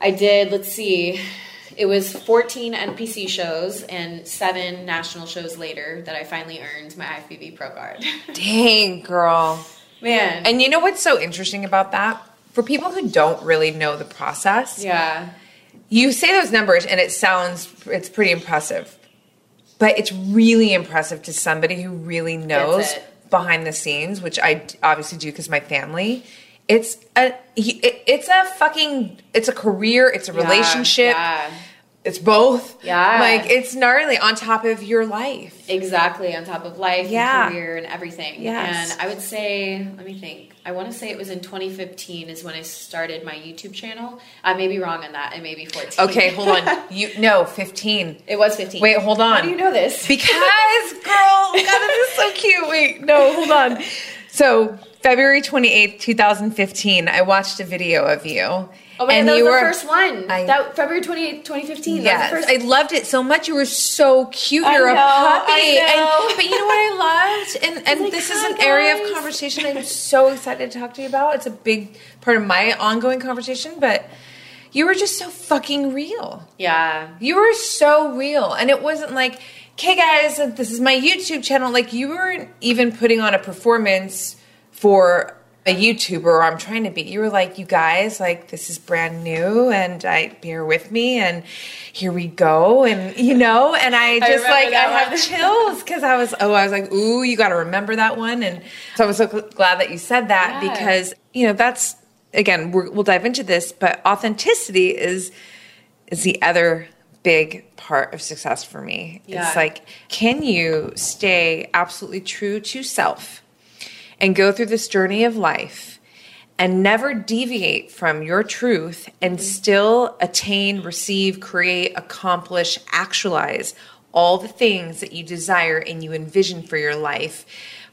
I did, let's see, it was 14 NPC shows and seven national shows later that I finally earned my IFBB Pro card. Dang, girl. Man. And you know what's so interesting about that? For people who don't really know the process, yeah. you say those numbers and it sounds it's pretty impressive. But it's really impressive to somebody who really knows behind the scenes, which I obviously do because my family. It's a it- it's a fucking it's a career, it's a Yeah, relationship, Yeah. it's both. Yeah. Like it's gnarly on top of your life. Exactly, on top of life Yeah. and career and everything. Yes. And I would say, let me think. I want to say it was in 2015 is when I started my YouTube channel. I may be wrong on that. It may be 14. Okay, hold on. You no, 15. It was 15. Wait, hold on. How do you know this? Because, girl, God, this is so cute. Wait, no, hold on. So, February 28th, 2015, I watched a video of you. oh my god, that was the first one. I- that February 28th, 2015. Yes, That was the I loved it so much. You were so cute. You're a know, puppy. I know. And, but you know what I loved? And, and like, this is "Hi, an area of conversation I'm so excited to talk to you about. It's a big part of my ongoing conversation, but you were just so fucking real. yeah. You were so real. And it wasn't like, okay, guys, this is my YouTube channel. Like, you weren't even putting on a performance for a YouTuber or I'm trying to be. You were like, you guys, like, this is brand new and I bear with me and here we go. And, you know, and I just remember like, I that have one. chills because I was, oh, I was like, ooh, you got to remember that one. And so I was so gl- glad that you said that Yeah. because, you know, that's, again, we're, we'll dive into this, but authenticity is is the other big part of success for me. Yeah. It's like, can you stay absolutely true to self and go through this journey of life and never deviate from your truth and still attain, receive, create, accomplish, actualize all the things that you desire and you envision for your life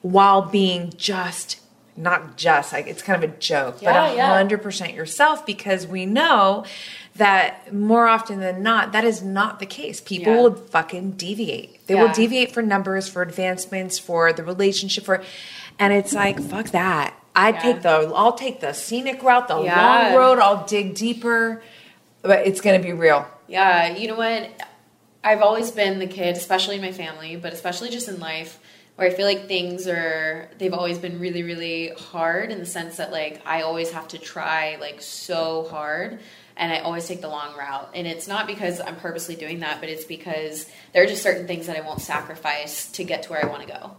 while being just not just like it's kind of a joke, Yeah, but a hundred percent yourself because we know that more often than not that is not the case. People Yeah. will fucking deviate. They will deviate for numbers, for advancements, for the relationship, for and it's like fuck that. I'd Yeah. take the I'll take the scenic route, the Yeah. long road. I'll dig deeper, but it's gonna be real. Yeah, you know what? I've always been the kid, especially in my family, but especially just in life, where I feel like things are, they've always been really, really hard in the sense that, like, I always have to try, like, so hard. And I always take the long route. And it's not because I'm purposely doing that, but it's because there are just certain things that I won't sacrifice to get to where I want to go.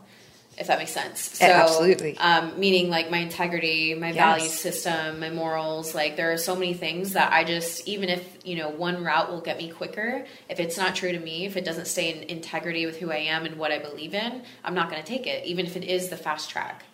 If that makes sense. So, absolutely. Um, meaning like my integrity, my Yes. value system, my morals. Like there are so many things that I just, even if you know one route will get me quicker, if it's not true to me, if it doesn't stay in integrity with who I am and what I believe in, I'm not going to take it, even if it is the fast track.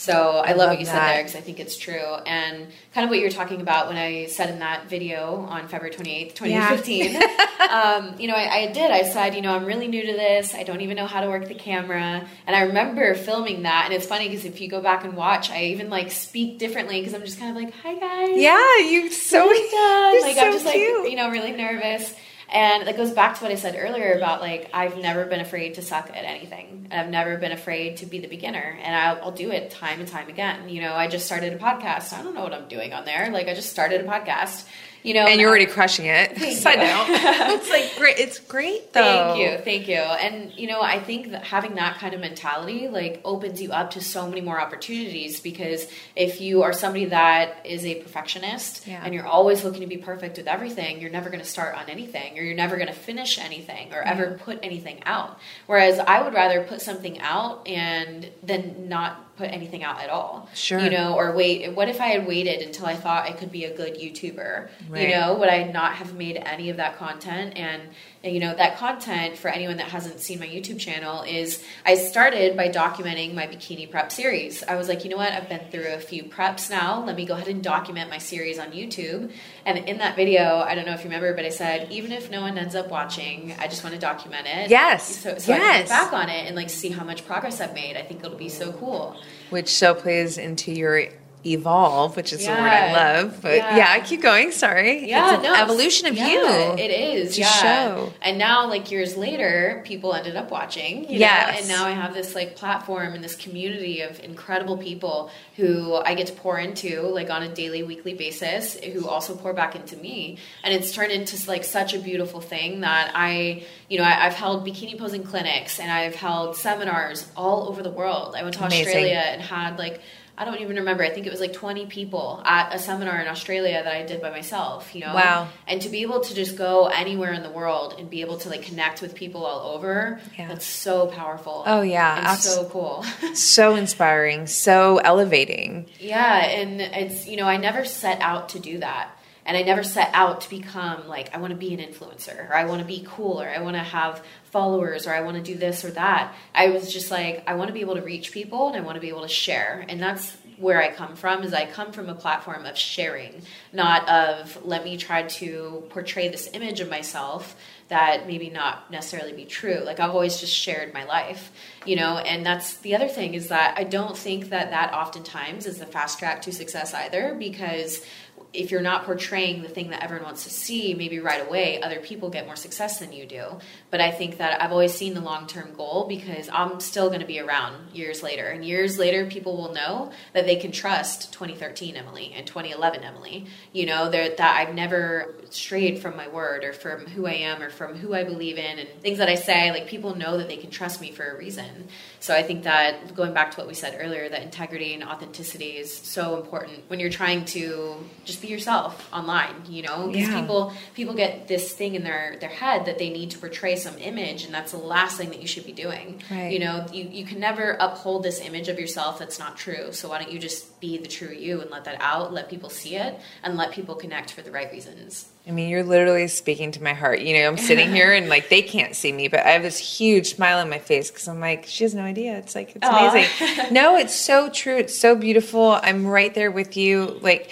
So I, love, love what you said there because I think it's true. And kind of what you were talking about when I said in that video on February 28th, 2015, um, you know, I, I did. I said, you know, I'm really new to this. I don't even know how to work the camera. And I remember filming that. And it's funny because if you go back and watch, I even like speak differently because I'm just kind of like, hi guys. Yeah, you so you're Like so I'm just cute. like, you know, really nervous. And that goes back to what I said earlier about like I've never been afraid to suck at anything. I've never been afraid to be the beginner, and I'll, I'll do it time and time again. You know, I just started a podcast. I don't know what I'm doing on there. Like I just started a podcast. You know, and you're already crushing it. Thank Side note, it's like great. It's great though. Thank you, thank you. And you know, I think that having that kind of mentality like opens you up to so many more opportunities because if you are somebody that is a perfectionist Yeah. and you're always looking to be perfect with everything, you're never going to start on anything or you're never going to finish anything or ever put anything out. Whereas I would rather put something out and then not put anything out at all. Sure. You know, or wait, what if I had waited until I thought I could be a good YouTuber? Right. You know, would I not have made any of that content? And, and, you know, that content for anyone that hasn't seen my YouTube channel is I started by documenting my bikini prep series. I was like, you know what? I've been through a few preps now. Let me go ahead and document my series on YouTube. And in that video, I don't know if you remember, but I said, even if no one ends up watching, I just want to document it. Yes. So, so I can Yes. look back on it and like see how much progress I've made. I think it'll be so cool. Which so plays into your evolve, which is the word I love. But Yeah. yeah, keep going. Sorry. Yeah, it's no, evolution of yeah, you. It is. to yeah. show. And now, like years later, people ended up watching. You Yes. Know? And now I have this like platform and this community of incredible people who I get to pour into like on a daily, weekly basis, who also pour back into me. And it's turned into like such a beautiful thing that I, you know, I, I've held bikini posing clinics and I've held seminars all over the world. I went to Amazing. Australia and had like I don't even remember. I think it was like 20 people at a seminar in Australia that I did by myself, you know? Wow. And to be able to just go anywhere in the world and be able to like connect with people all over, Yeah. that's so powerful. Oh, yeah. So cool. so inspiring, so elevating. yeah. And it's, you know, I never set out to do that. And I never set out to become like, I want to be an influencer or I want to be cool or I want to have followers or I want to do this or that. I was just like, I want to be able to reach people and I want to be able to share. And that's where I come from is I come from a platform of sharing, not of let me try to portray this image of myself that maybe not necessarily be true. Like I've always just shared my life, you know, and that's the other thing is that I don't think that that oftentimes is the fast track to success either because if you're not portraying the thing that everyone wants to see, maybe right away, other people get more success than you do. But I think that I've always seen the long term goal because I'm still going to be around years later. And years later, people will know that they can trust 2013 Emily and 2011 Emily. You know, that I've never strayed from my word or from who I am or from who I believe in and things that I say. Like, people know that they can trust me for a reason. So I think that going back to what we said earlier, that integrity and authenticity is so important when you're trying to just be yourself online, you know? Because Yeah. people people get this thing in their their head that they need to portray some image and that's the last thing that you should be doing. Right. You know, you, you can never uphold this image of yourself that's not true. So why don't you just be the true you and let that out, let people see it, and let people connect for the right reasons. I mean, you're literally speaking to my heart. You know, I'm sitting here and like they can't see me, but I have this huge smile on my face because I'm like, she has no idea. It's like, it's Aw. amazing. no, it's so true. It's so beautiful. I'm right there with you. Like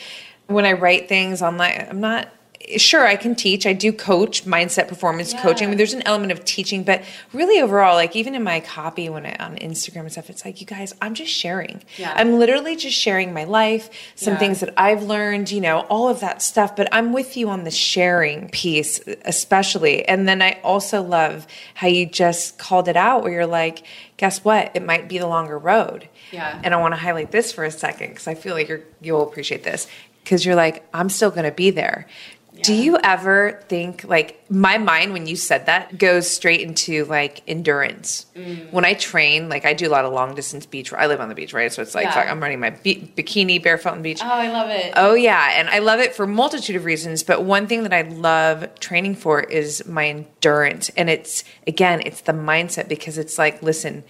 when I write things online, I'm not. Sure, I can teach. I do coach, mindset performance Yeah. coaching. I mean, there's an element of teaching, but really overall, like even in my copy when I on Instagram and stuff, it's like you guys, I'm just sharing. Yeah. I'm literally just sharing my life, some Yeah. things that I've learned, you know, all of that stuff. But I'm with you on the sharing piece, especially. And then I also love how you just called it out where you're like, guess what? It might be the longer road. Yeah. And I want to highlight this for a second because I feel like you're, you'll appreciate this because you're like, I'm still going to be there. Do you ever think like my mind when you said that goes straight into like endurance? Mm. When I train, like I do a lot of long distance beach. I live on the beach, right? So it's like Yeah. I'm running my bi- bikini barefoot on the beach. Oh, I love it. Oh yeah, and I love it for multitude of reasons, but one thing that I love training for is my endurance. And it's again, it's the mindset because it's like, listen,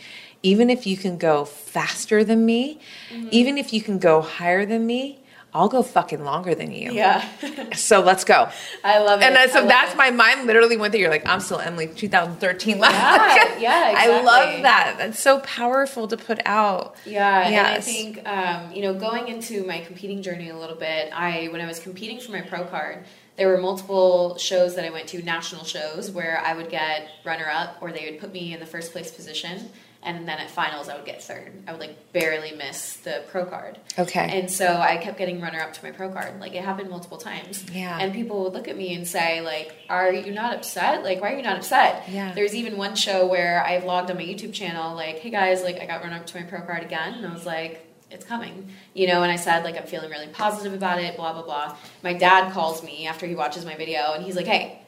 even if you can go faster than me, Mm-hmm. even if you can go higher than me, I'll go fucking longer than you. Yeah. So let's go. I love it. And so that's it. my mind literally went there. You're like, I'm still Emily 2013. Like, Yeah, yeah, I love that. That's so powerful to put out. Yeah, and I think um, you know, going into my competing journey a little bit, I when I was competing for my pro card, there were multiple shows that I went to, national shows, where I would get runner up, or they would put me in the first place position, and then at finals I would get third. I would like barely miss the pro card. Okay. And so I kept getting runner up to my pro card. Like it happened multiple times. Yeah. And people would look at me and say, like, are you not upset? Like, why are you not upset? Yeah. There's even one show where I vlogged on my YouTube channel, like, hey guys, like I got runner up to my pro card again. And I was like, it's coming. You know, and I said, like, I'm feeling really positive about it, blah, blah, blah. My dad calls me after he watches my video and he's like, hey,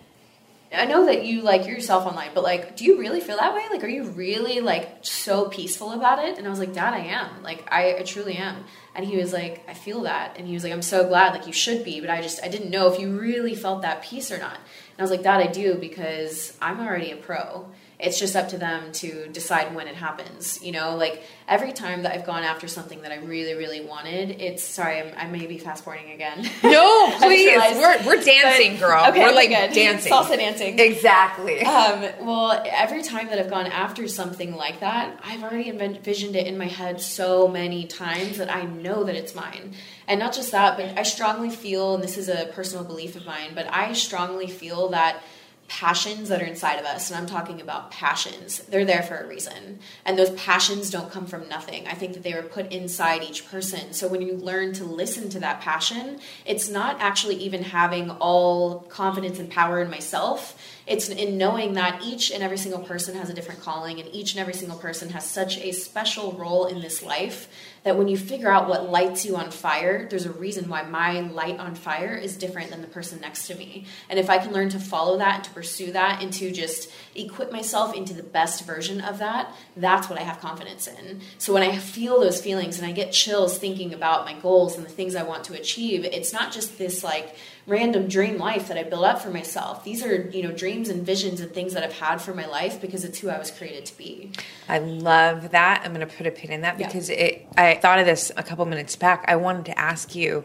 I know that you like yourself online, but like, do you really feel that way? Like, are you really like so peaceful about it? And I was like, Dad, I am. Like, I, I truly am. And he was like, I feel that. And he was like, I'm so glad. Like, you should be, but I just I didn't know if you really felt that peace or not. And I was like, Dad, I do because I'm already a pro. It's just up to them to decide when it happens. You know, like every time that I've gone after something that I really, really wanted, it's sorry, I'm, I may be fast forwarding again. No, please. We're, we're dancing, but- girl. Okay, we're like good. dancing. salsa dancing. Exactly. Um, well, every time that I've gone after something like that, I've already envisioned it in my head so many times that I know that it's mine. And not just that, but I strongly feel, and this is a personal belief of mine, but I strongly feel that passions that are inside of us, and I'm talking about passions, they're there for a reason. And those passions don't come from nothing. I think that they were put inside each person. So when you learn to listen to that passion, it's not actually even having all confidence and power in myself. It's in knowing that each and every single person has a different calling, and each and every single person has such a special role in this life that when you figure out what lights you on fire, there's a reason why my light on fire is different than the person next to me. And if I can learn to follow that and to pursue that and to just equip myself into the best version of that, that's what I have confidence in. So when I feel those feelings and I get chills thinking about my goals and the things I want to achieve, it's not just this like random dream life that I built up for myself. These are, you know, dreams and visions and things that I've had for my life because it's who I was created to be. I love that. I'm going to put a pin in that Yeah. because it. I thought of this a couple minutes back. I wanted to ask you: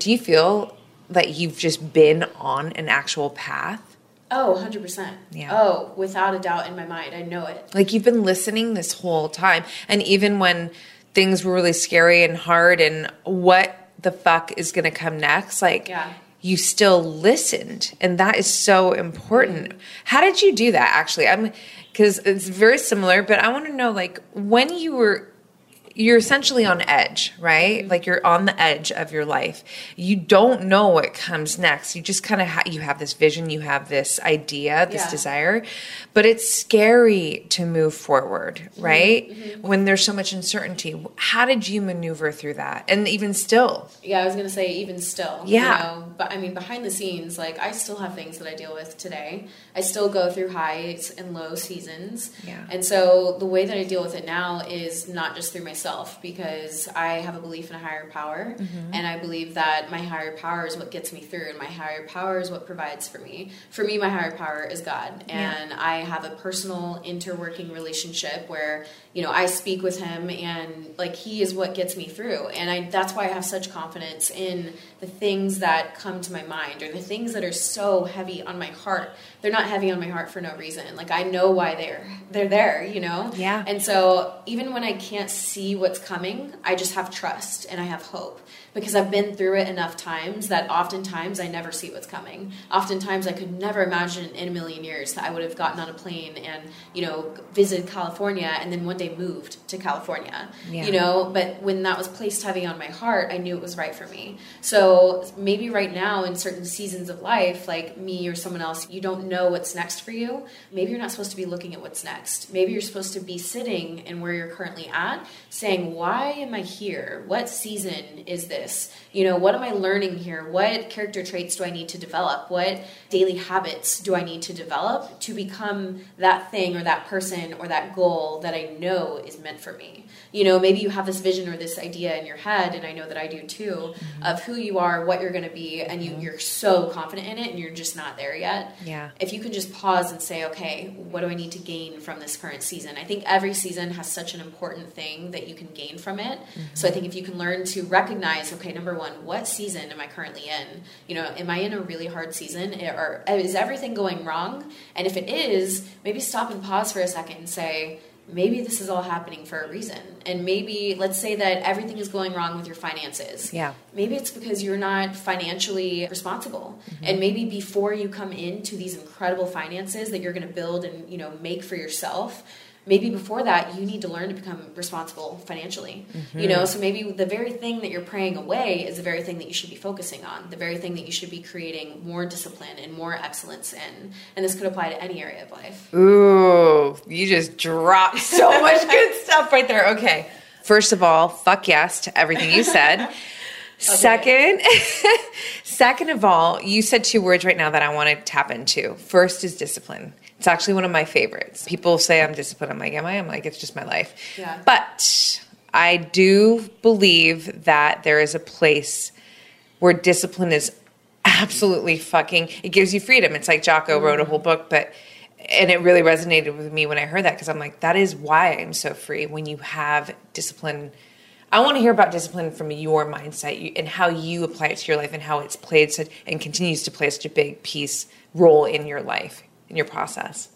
Do you feel that you've just been on an actual path? Oh, 100%. Yeah. Oh, without a doubt in my mind. I know it. Like you've been listening this whole time, and even when things were really scary and hard, and what the fuck is going to come next? Like, Yeah. You still listened, and that is so important. How did you do that? Actually, I'm because it's very similar, but I want to know like when you were. You're essentially on edge, right? Mm-hmm. Like you're on the edge of your life. You don't know what comes next. You just kind of ha- you have this vision, you have this idea, this Yeah. desire, but it's scary to move forward, Mm-hmm. right? When there's so much uncertainty. How did you maneuver through that? And even still, Yeah, I was gonna say even still. Yeah. You know, but I mean behind the scenes, like I still have things that I deal with today. I still go through highs and low seasons. Yeah. And so the way that I deal with it now is not just through myself because I have a belief in a higher power Mm-hmm. and I believe that my higher power is what gets me through and my higher power is what provides for me. For me my higher power is God Yeah. and I have a personal interworking relationship where, you know, I speak with him and like he is what gets me through. And I that's why I have such confidence in the things that come to my mind or the things that are so heavy on my heart. They're not heavy on my heart for no reason. Like I know why they're they're there, you know? Yeah. And so even when I can't see what's coming, I just have trust and I have hope because I've been through it enough times that oftentimes I never see what's coming. Oftentimes I could never imagine in a million years that I would have gotten on a plane and, you know, visited California and then one day moved to California. Yeah. You know, but when that was placed heavy on my heart, I knew it was right for me. So maybe right now in certain seasons of life, like me or someone else, you don't know what's next for you. Maybe you're not supposed to be looking at what's next. Maybe you're supposed to be sitting and where you're currently at, saying, Why am I here? What season is this? You know, what am I learning here? What character traits do I need to develop? What daily habits do I need to develop to become that thing or that person or that goal that I know is meant for me? You know, maybe you have this vision or this idea in your head, and I know that I do too, mm-hmm. of who you are, what you're going to be, and you, mm-hmm. you're so confident in it and you're just not there yet. Yeah. If you can just pause and say, okay, what do I need to gain from this current season? I think every season has such an important thing that you can gain from it. Mm-hmm. So I think if you can learn to recognize, okay, number one, what season am I currently in? You know, am I in a really hard season? Or is everything going wrong? And if it is, maybe stop and pause for a second and say, maybe this is all happening for a reason. And maybe, let's say that everything is going wrong with your finances. Yeah. Maybe it's because you're not financially responsible. Mm-hmm. And maybe before you come into these incredible finances that you're going to build and, you know, make for yourself, maybe before that you need to learn to become responsible financially mm-hmm. you know so maybe the very thing that you're praying away is the very thing that you should be focusing on the very thing that you should be creating more discipline and more excellence in and this could apply to any area of life ooh you just dropped so much good stuff right there okay first of all fuck yes to everything you said Second, second of all, you said two words right now that I want to tap into. First is discipline. It's actually one of my favorites. People say I'm disciplined. I'm like, am I? I'm like, it's just my life. Yeah. But I do believe that there is a place where discipline is absolutely fucking. It gives you freedom. It's like Jocko mm-hmm. wrote a whole book, but and it really resonated with me when I heard that because I'm like, that is why I'm so free when you have discipline. I want to hear about discipline from your mindset and how you apply it to your life and how it's played such, and continues to play such a big piece role in your life your process?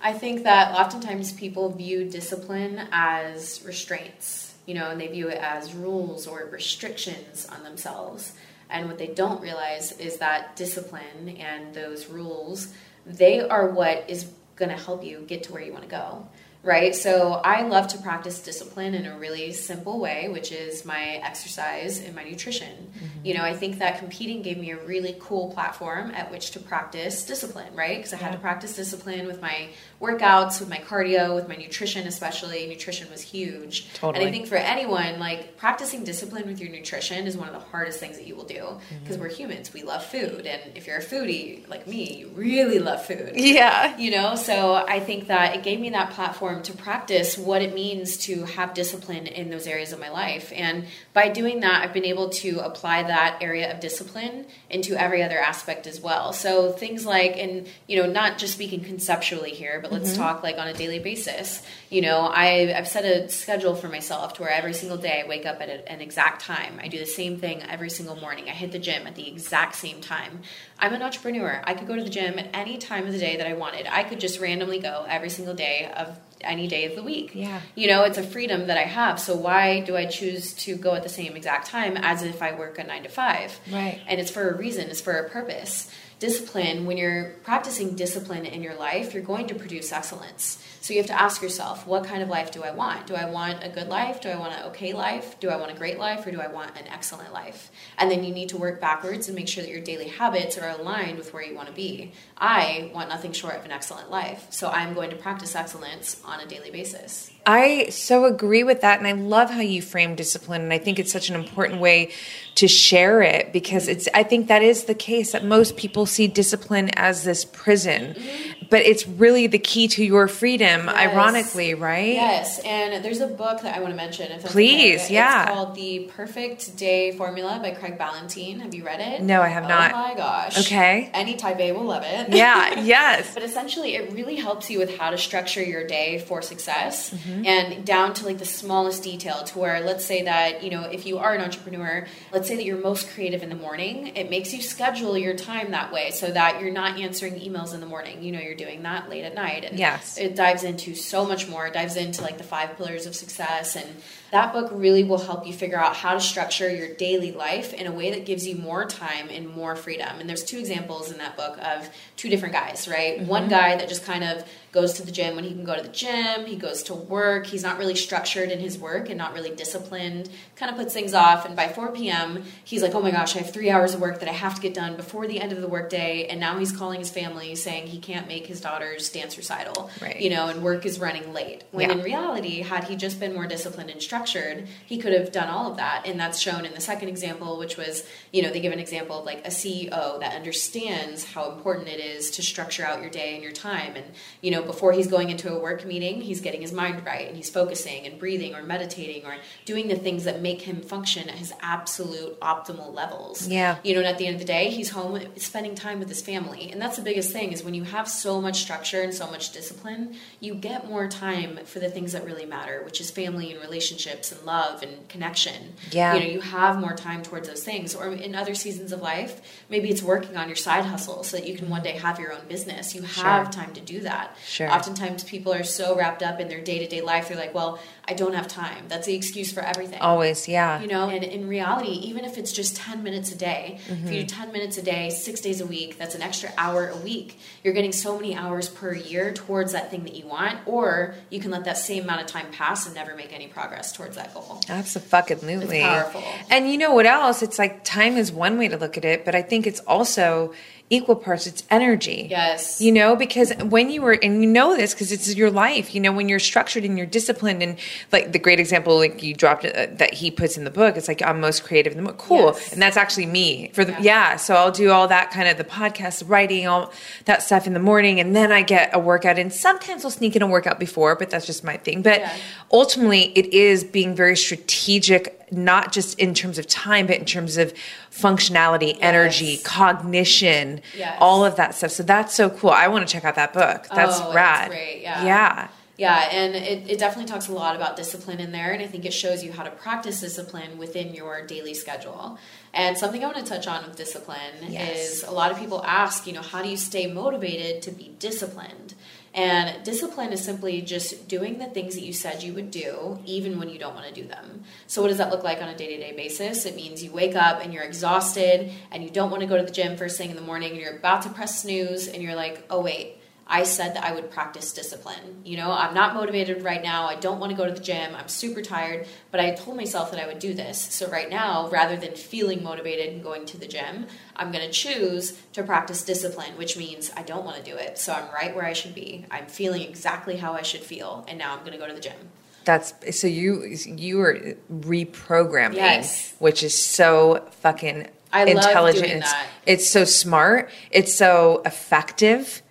I think that oftentimes people view discipline as restraints, you know, and they view it as rules or restrictions on themselves. And what they don't realize is that discipline and those rules, they are what is going to help you get to where you want to go right? So I love to practice discipline in a really simple way, which is my exercise and my nutrition. Mm-hmm. You know, I think that competing gave me a really cool platform at which to practice discipline, right? Because I had to practice discipline with my workouts, with my cardio, with my nutrition, especially. Nutrition was huge. Totally. And I think for anyone, like practicing discipline with your nutrition is one of the hardest things that you will do because mm-hmm. we're humans. We love food. And if you're a foodie like me, you really love food. Yeah. You know, so I think that it gave me that platform platform to practice what it means to have discipline in those areas of my life. And by doing that, I've been able to apply that area of discipline into every other aspect as well. So things like, and you know, not just speaking conceptually here, but let's mm-hmm. talk like on a daily basis. You know, I, I've set a schedule for myself to where every single day I wake up at a, an exact time. I do the same thing every single morning. I hit the gym at the exact same time. I'm an entrepreneur. I could go to the gym at any time of the day that I wanted. I could just randomly go every single day of any day of the week. Yeah. You know, it's a freedom that I have. So why do I choose to go at the same exact time as if I work a 9 to 5? Right. And it's for a reason, it's for a purpose. Discipline, when you're practicing discipline in your life, you're going to produce excellence. So you have to ask yourself, what kind of life do I want? Do I want a good life? Do I want an okay life? Do I want a great life? Or do I want an excellent life? And then you need to work backwards and make sure that your daily habits are aligned with where you want to be. I want nothing short of an excellent life. So I'm going to practice excellence on a daily basis. I so agree with that. And I love how you frame discipline. And I think it's such an important way to share it because it's, I think that is the case that most people see discipline as this prison, mm-hmm. but it's really the key to your freedom, yes. ironically, right? Yes. And there's a book that I want to mention. If Please, okay. yeah. It's called The Perfect Day Formula by Craig Ballantyne. Have you read it? No, I have not. Oh my gosh. Okay. Any type A will love it. Yeah, yes. but essentially, it really helps you with how to structure your day for success. Mm-hmm. and down to like the smallest detail to where let's say that you know if you are an entrepreneur let's say that you're most creative in the morning it makes you schedule your time that way so that you're not answering emails in the morning you know you're doing that late at night and yes it dives into so much more it dives into like the five pillars of success and that book really will help you figure out how to structure your daily life in a way that gives you more time and more freedom. And there's two examples in that book of two different guys right? Mm-hmm. one guy that just kind of goes to the gym when he can go to the gym. He goes to work. He's not really structured in his work and not really disciplined. Kind of puts things off and by 4 p.m he's like oh my gosh i have three hours of work that i have to get done before the end of the workday and now he's calling his family saying he can't make his daughter's dance recital. Right. you know work is running late when yeah. in reality had he just been more disciplined and structured structured, he could have done all of that. And that's shown in the second example, which was, you know, they give an example of like a CEO that understands how important it is to structure out your day and your time. And, you know, before he's going into a work meeting, he's getting his mind right and he's focusing and breathing or meditating or doing the things that make him function at his absolute optimal levels. Yeah. You know, and at the end of the day, he's home spending time with his family. And that's the biggest thing is when you have so much structure and so much discipline, you get more time for the things that really matter, which is family and relationships and love and connection. Yeah. You know, you have more time towards those things. Or in other seasons of life, maybe it's working on your side hustle so that you can one day have your own business. You have Sure. time to do that. Sure. Oftentimes people are so wrapped up in their day to day life, they're like, well, I don't have time. That's the excuse for everything. Always, yeah. You know, and in reality, even if it's just 10 minutes a day, if Mm-hmm. you do 10 minutes a day, six days a week, that's an extra hour a week. You're getting so many hours per year towards that thing that you want, or you can let that same amount of time pass and never make any progress towards that goal. Absolutely. It's powerful. And you know what else? It's like time is one way to look at it, but I think it's also equal parts it's energy. Yes. You know, because when you were and you know this because it's your life, you know, when you're structured and you're disciplined and like the great example like you dropped uh, that he puts in the book, it's like I'm most creative in the book. Cool. Yes. And that's actually me. For the Yeah. yeah, so I'll do all that kind of the podcast, writing, all that stuff in the morning and then I get a workout and sometimes I'll sneak in a workout before, but that's just my thing. But Yeah. ultimately it is being very strategic not just in terms of time but in terms of functionality energy cognition Yes. all of that stuff so that's so cool i want to check out that book that's Oh, rad great, yeah. yeah Yeah, and it, it definitely talks a lot about discipline in there, and I think it shows you how to practice discipline within your daily schedule. And something I want to touch on with discipline Yes. is a lot of people ask, you know, how do you stay motivated to be disciplined? And discipline is simply just doing the things that you said you would do, even when you don't want to do them. So, what does that look like on a day to day basis? It means you wake up and you're exhausted and you don't want to go to the gym first thing in the morning and you're about to press snooze and you're like, oh, wait, I said that I would practice discipline. You know, I'm not motivated right now. I don't want to go to the gym. I'm super tired, but I told myself that I would do this. So right now, rather than feeling motivated and going to the gym, I'm going to choose to practice discipline, which means I don't want to do it. So I'm right where I should be. I'm feeling exactly how I should feel, and now I'm going to go to the gym. that's so you you are reprogramming Yes. which is so fucking I love intelligent it's, that. it's so smart it's so effective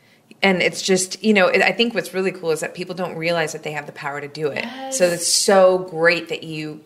and it's just you know i think what's really cool is that people don't realize that they have the power to do it Yes. so it's so great that you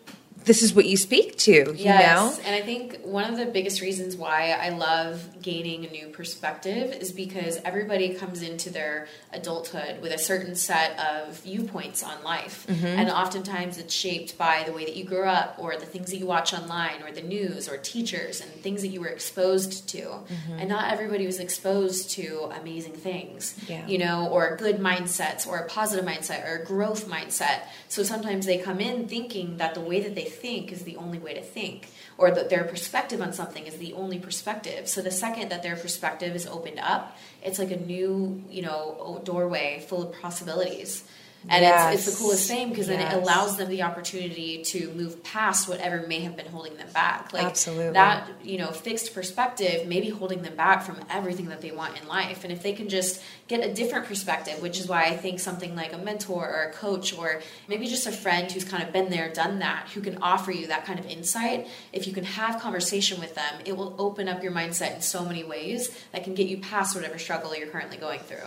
this is what you speak to you know And I think one of the biggest reasons why I love gaining a new perspective is because everybody comes into their adulthood with a certain set of viewpoints on life. Mm-hmm. And oftentimes it's shaped by the way that you grew up or the things that you watch online or the news or teachers and things that you were exposed to. Mm-hmm. And not everybody was exposed to amazing things, Yeah. you know, or good mindsets or a positive mindset or a growth mindset. So sometimes they come in thinking that the way that they think is the only way to think or that their perspective on something is the only perspective. So the second that their perspective is opened up, it's like a new, you know, doorway full of possibilities. And it's, it's the coolest thing because then it allows them the opportunity to move past whatever may have been holding them back. Like Absolutely. that, you know, fixed perspective may be holding them back from everything that they want in life. And if they can just get a different perspective, which is why I think something like a mentor or a coach or maybe just a friend who's kind of been there, done that, who can offer you that kind of insight, if you can have conversation with them, it will open up your mindset in so many ways that can get you past whatever struggle you're currently going through.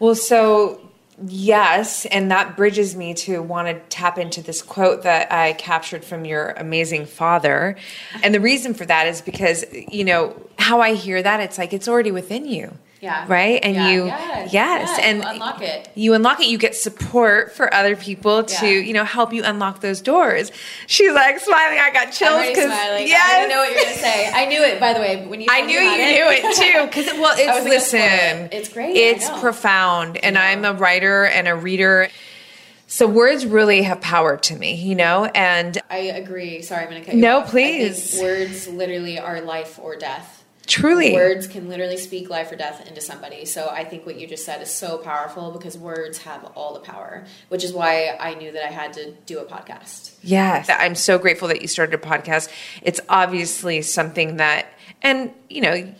Well, so yes, and that bridges me to want to tap into this quote that I captured from your amazing father. And the reason for that is because, you know, how I hear that, it's like it's already within you. Yeah. Right? And Yeah, you, yes. yeah, and you unlock it. You unlock it. You get support for other people to, Yeah. you know, help you unlock those doors. She's like smiling. I got chills because, smiling. I yes. already know what you're going to say. I knew it, by the way, when you I knew you knew it too. Because well, it's listen, it. It's great, It's profound, and. I'm a writer and a reader. So words really have power to me, you know. And I agree. Sorry, I'm going to cut you No, off. Please. words literally are life or death. Truly, Words can literally speak life or death into somebody. So I think what you just said is so powerful because words have all the power, which is why I knew that I had to do a podcast. yes, I'm so grateful that you started a podcast. It's obviously something that, and you know,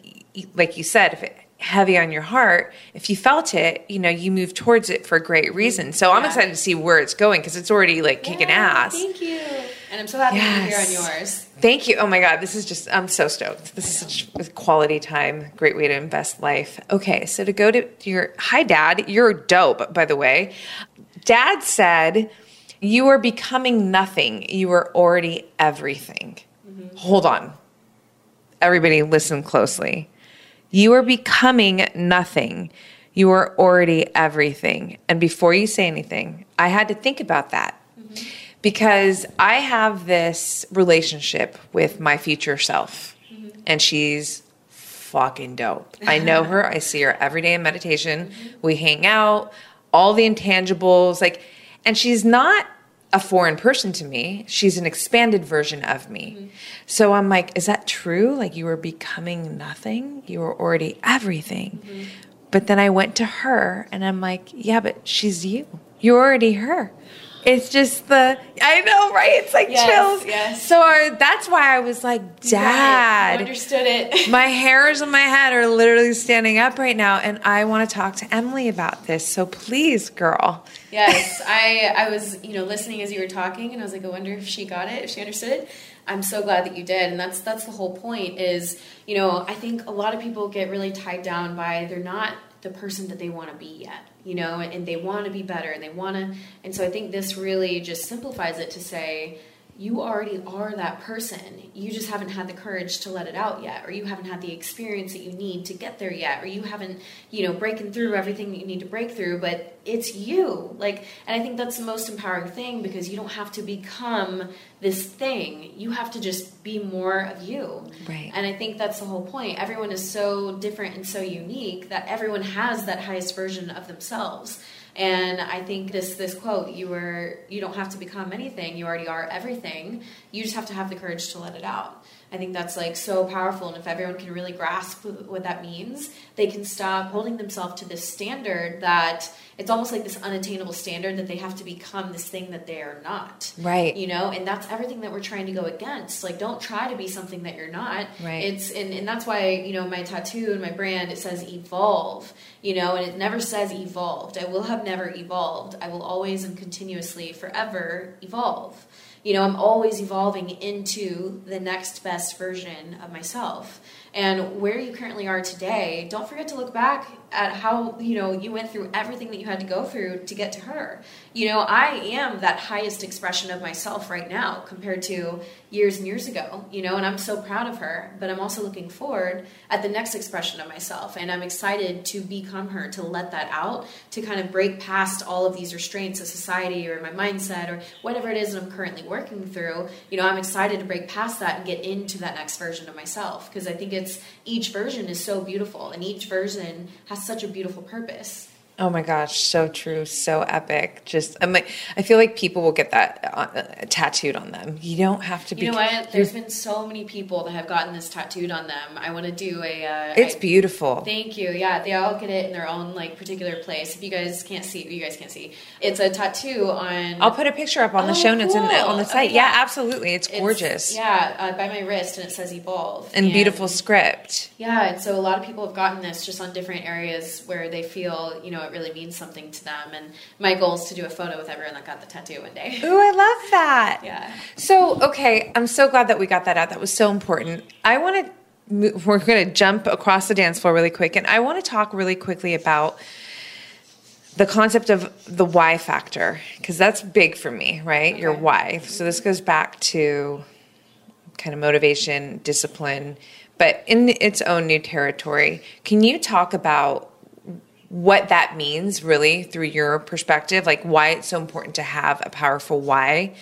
like you said, if it heavy on your heart, if you felt it, you know, you move towards it for a great reason. So I'm excited to see where it's going because it's already like kicking Yeah, ass. Thank you. And I'm so happy Yes. to be here on yours. Thank you. Oh my God, this is just, I'm so stoked. This is such a quality time. Great way to invest life. Okay, so to go to your, hi, Dad. You're dope, by the way. Dad said, You are becoming nothing. You are already everything. Mm-hmm. Hold on. Everybody, listen closely. You are becoming nothing. You are already everything. And before you say anything, I had to think about that mm-hmm. Because I have this relationship with my future self, mm-hmm. and she's fucking dope. I know her, I see her every day in meditation. Mm-hmm. We hang out, all the intangibles, like, and she's not a foreign person to me. She's an expanded version of me. Mm-hmm. So I'm like, is that true? Like, you were becoming nothing, you were already everything. But then I went to her and I'm like, yeah, but she's you. You're already her. It's just the, I know, right? It's like Yes, chills. yes. So our, that's why I was like, Right. Dad, You understood it. my hairs on my head are literally standing up right now, and I want to talk to Emily about this. So please, girl. Yes, I I was you know listening as you were talking, and I was like, I wonder if she got it, if she understood it. I'm so glad that you did, and that's that's the whole point. Is you know I think a lot of people get really tied down by they're not the person that they want to be yet, you know, and they want to be better, and they want to, and so I think this really just simplifies it to say. You already are that person. You just haven't had the courage to let it out yet, or you haven't had the experience that you need to get there yet, or you haven't, you know, breaking through everything that you need to break through. But it's you like and i think that's the most empowering thing because you don't have to become this thing you have to just be more of you Right. and i think that's the whole point everyone is so different and so unique that everyone has that highest version of themselves and i think this this quote you were you don't have to become anything. You already are everything. You just have to have the courage to let it out I think that's like so powerful, and if everyone can really grasp what that means, they can stop holding themselves to this standard that it's almost like this unattainable standard that they have to become this thing that they are not. Right. You know, and that's everything that we're trying to go against. Like, don't try to be something that you're not. Right. It's and, and that's why you know my tattoo and my brand it says evolve. You know, and it never says evolved. I will have never evolved. I will always and continuously, forever evolve you know i'm always evolving into the next best version of myself. And where you currently are today don't forget to look back at how you know you went through everything that you had to go through to get to her. You know i am that highest expression of myself right now compared to years and years ago you know and i'm so proud of her but i'm also looking forward at the next expression of myself and i'm excited to become her to let that out to kind of break past all of these restraints of society or my mindset or whatever it is that i'm currently working through. You know i'm excited to break past that and get into that next version of myself because i think it's each version is so beautiful and each version has such a beautiful purpose Oh my gosh, so true, so epic. Just, I'm like, I feel like people will get that uh, tattooed on them. You don't have to be. you know what there's been so many people that have gotten this tattooed on them i want to do a uh, It's I- beautiful. Thank you. Yeah, they all get it in their own like particular place. If you guys can't see, you guys can't see. It's a tattoo on. I'll put a picture up on the Oh, show notes and cool. on the site. Okay, yeah. absolutely. It's, it's- gorgeous Yeah, uh, by my wrist, and it says evolve. and beautiful script. Yeah, and so a lot of people have gotten this just on different areas where they feel, you know, it really means something to them. And my goal is to do a photo with everyone that got the tattoo one day. Ooh, I love that. Yeah. So, okay, I'm so glad that we got that out. That was so important. I want to. We're going to jump across the dance floor really quick, and I want to talk really quickly about the concept of the why factor because that's big for me, right? Your why. So this goes back to kind of motivation, discipline, but in its own new territory. Can you talk about what that means really through your perspective, like why it's so important to have a powerful why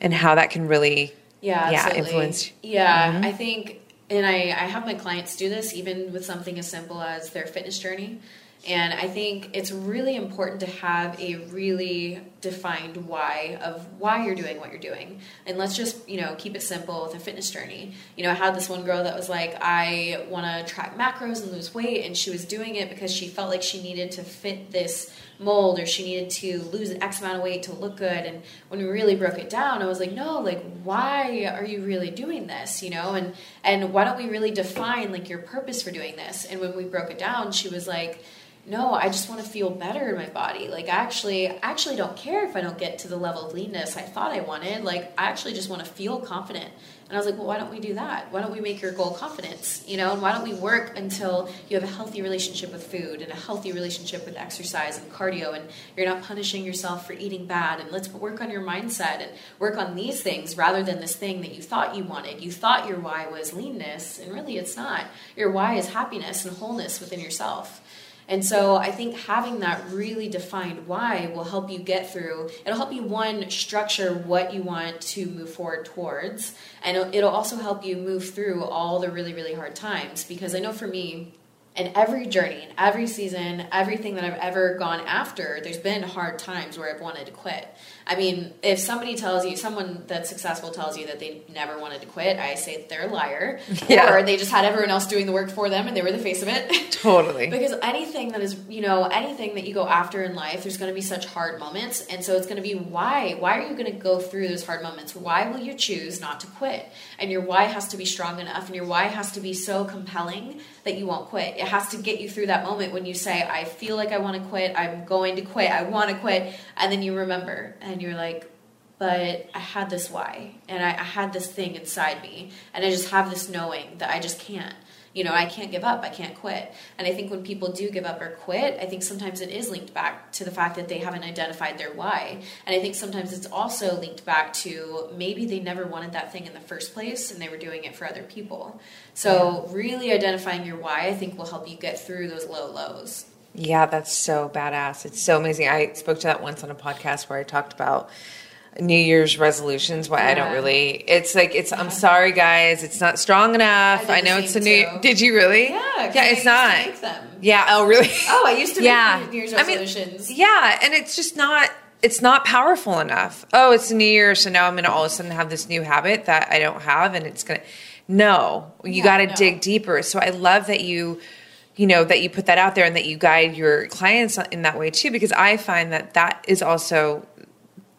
and how that can really Yeah, yeah, absolutely. influence. Yeah, mm-hmm. I think, and I, I have my clients do this even with something as simple as their fitness journey. And I think it's really important to have a really defined why of why you're doing what you're doing. And let's just, you know, keep it simple with a fitness journey. You know, I had this one girl that was like, I want to track macros and lose weight. And she was doing it because she felt like she needed to fit this mold or she needed to lose an X amount of weight to look good. And when we really broke it down, I was like, no, like, why are you really doing this? You know, and, and why don't we really define like your purpose for doing this? And when we broke it down, she was like, no, I just want to feel better in my body. Like, I actually, I actually don't care if I don't get to the level of leanness I thought I wanted. Like, I actually just want to feel confident. And I was like, well, why don't we do that? Why don't we make your goal confidence? You know, and why don't we work until you have a healthy relationship with food and a healthy relationship with exercise and cardio, and you're not punishing yourself for eating bad. And let's work on your mindset and work on these things rather than this thing that you thought you wanted. You thought your why was leanness, and really it's not. Your why is happiness and wholeness within yourself. And so I think having that really defined why will help you get through. It'll help you, one, structure what you want to move forward towards. And it'll, also help you move through all the really, really hard times. Because I know for me, in every journey, in every season, everything that I've ever gone after, there's been hard times where I've wanted to quit. I mean, if somebody tells you, someone that's successful tells you that they never wanted to quit, I say they're a liar. Yeah. Or they just had everyone else doing the work for them and they were the face of it. Totally. because anything that is, you know, anything that you go after in life, there's going to be such hard moments. And so it's going to be why? Why are you going to go through those hard moments? Why will you choose not to quit? And your why has to be strong enough and your why has to be so compelling that you won't quit. It has to get you through that moment when you say, I feel like I want to quit. I'm going to quit. I want to quit. And then you remember and you're like, but I had this why, and I, I, had this thing inside me, and I just have this knowing that I just can't. You know, I can't give up. I can't quit. And I think when people do give up or quit, I think sometimes it is linked back to the fact that they haven't identified their why. And I think sometimes it's also linked back to maybe they never wanted that thing in the first place and they were doing it for other people. So, really identifying your why, I think, will help you get through those low lows. Yeah, that's so badass. It's so amazing. I spoke to that once on a podcast where I talked about New Year's resolutions. Why yeah. I don't really. It's like it's. Yeah. I'm sorry, guys. It's not strong enough. I, I know it's a new. Too. Did you really? Yeah. Yeah. It's not. Yeah. Oh, really? Oh, I used to yeah. New Year's resolutions. I mean, yeah, and it's just not. It's not powerful enough. Oh, it's a New Year, so now I'm going to all of a sudden have this new habit that I don't have, and it's going to. No, you yeah, got to no. dig deeper. So I love that you you know that you put that out there and that you guide your clients in that way too because i find that that is also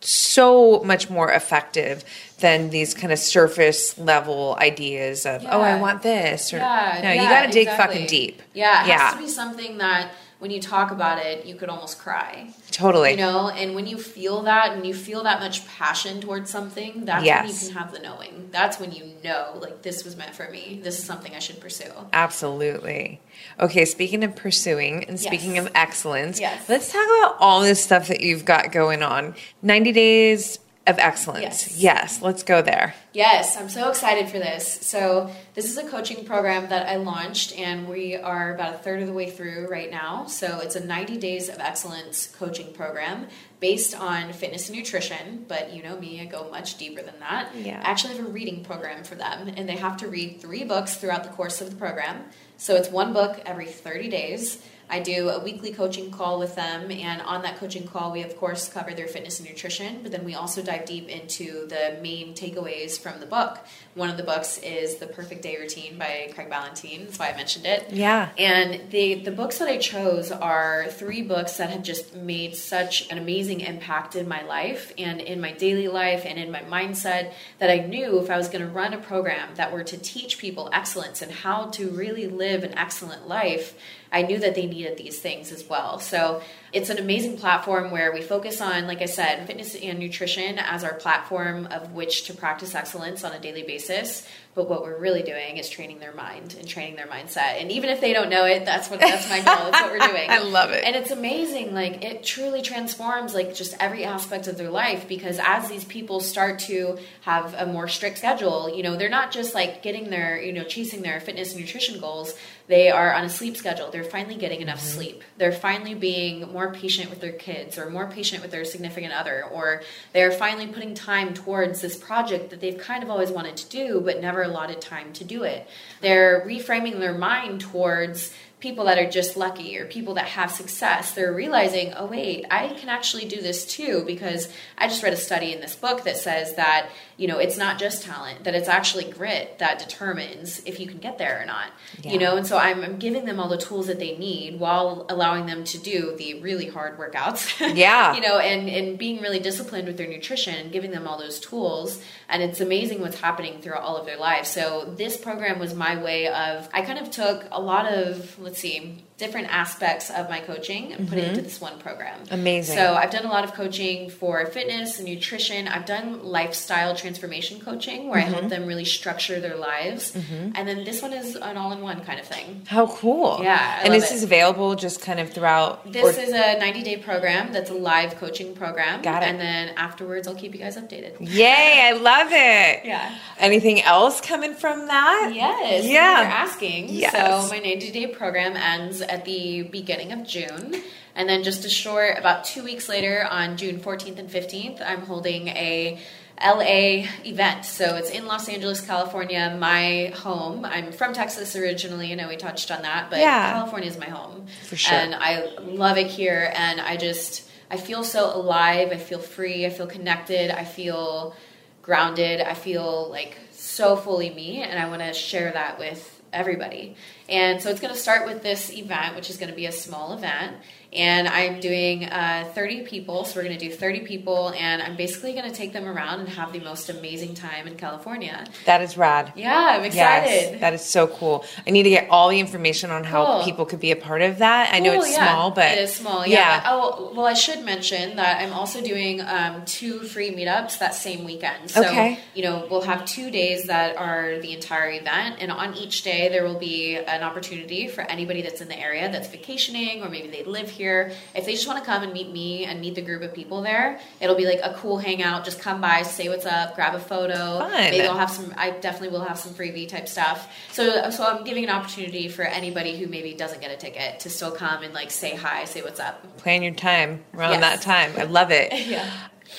so much more effective than these kind of surface level ideas of yeah. oh I want this or yeah, no yeah, you got to dig exactly. fucking deep. Yeah, it yeah. has to be something that when you talk about it, you could almost cry. Totally. You know, and when you feel that and you feel that much passion towards something, that's yes. when you can have the knowing. That's when you know, like, this was meant for me. This is something I should pursue. Absolutely. Okay, speaking of pursuing and speaking yes. of excellence, yes. let's talk about all this stuff that you've got going on. 90 days of excellence. Yes. yes. let's go there. Yes, I'm so excited for this. So, this is a coaching program that I launched, and we are about a third of the way through right now. So, it's a 90 days of excellence coaching program based on fitness and nutrition. But you know me, I go much deeper than that. Yeah. I actually have a reading program for them, and they have to read three books throughout the course of the program. So, it's one book every 30 days. I do a weekly coaching call with them, and on that coaching call, we of course cover their fitness and nutrition, but then we also dive deep into the main takeaways from the book. One of the books is The Perfect Day Routine by Craig Ballantyne. That's why I mentioned it. Yeah. And the the books that I chose are three books that have just made such an amazing impact in my life and in my daily life and in my mindset that I knew if I was going to run a program that were to teach people excellence and how to really live an excellent life I knew that they needed these things as well. So it's an amazing platform where we focus on, like I said, fitness and nutrition as our platform of which to practice excellence on a daily basis. But what we're really doing is training their mind and training their mindset. And even if they don't know it, that's what that's my goal. That's what we're doing. I love it. And it's amazing. Like it truly transforms like just every aspect of their life because as these people start to have a more strict schedule, you know, they're not just like getting their, you know, chasing their fitness and nutrition goals. They are on a sleep schedule. They're finally getting enough mm-hmm. sleep. They're finally being more patient with their kids or more patient with their significant other or they're finally putting time towards this project that they've kind of always wanted to do but never allotted time to do it. They're reframing their mind towards people that are just lucky or people that have success, they're realizing, oh, wait, I can actually do this too. Because I just read a study in this book that says that, you know, it's not just talent, that it's actually grit that determines if you can get there or not. Yeah. You know, and so I'm, I'm, giving them all the tools that they need while allowing them to do the really hard workouts. Yeah. you know, and, and being really disciplined with their nutrition and giving them all those tools. And it's amazing what's happening throughout all of their lives. So this program was my way of, I kind of took a lot of, let's let's see, different aspects of my coaching and put it into this one program. Mm-hmm. Amazing. So I've done a lot of coaching for fitness and nutrition. I've done lifestyle transformation coaching where I Mm-hmm. help them really structure their lives. And then this one is an all-in-one kind of thing. How cool. Yeah, I and this it. is available just kind of throughout. This or- is a 90-day program that's a live coaching program. Got it. And then afterwards, I'll keep you guys updated. Yay, I love it. Yeah. Anything else coming from that? Yes. Yeah. You're asking. Yes. So my 90 day program ends at the beginning of June. And then just a short, about two weeks later on June 14th and 15th, I'm holding a LA event. So it's in Los Angeles, California, my home. I'm from Texas originally. I know we touched on that, but Yeah. California is my home. For sure. And I love it here. And I just, I feel so alive. I feel free. I feel connected. I feel grounded. I feel like so fully me, and I want to share that with everybody. And so it's going to start with this event, which is going to be a small event. And I'm doing uh, 30 people, so we're going to do 30 people, and I'm basically going to take them around and have the most amazing time in California. That is rad. Yeah, I'm excited. Yes, that is so cool. I need to get all the information on how Cool. people could be a part of that. I know it's yeah. small, but it is small. yeah. Yeah. Oh well, I should mention that I'm also doing um, two free meetups that same weekend. So Okay. you know we'll have two days that are the entire event, and on each day there will be an opportunity for anybody that's in the area that's vacationing or maybe they live here. If they just want to come and meet me and meet the group of people there, it'll be like a cool hangout. Just come by, say what's up, grab a photo. Fun. Maybe I'll have some. I definitely will have some freebie type stuff. So so I'm giving an opportunity for anybody who maybe doesn't get a ticket to still come and like say hi, say what's up. plan your time around Yes. that time. I love it. Yeah.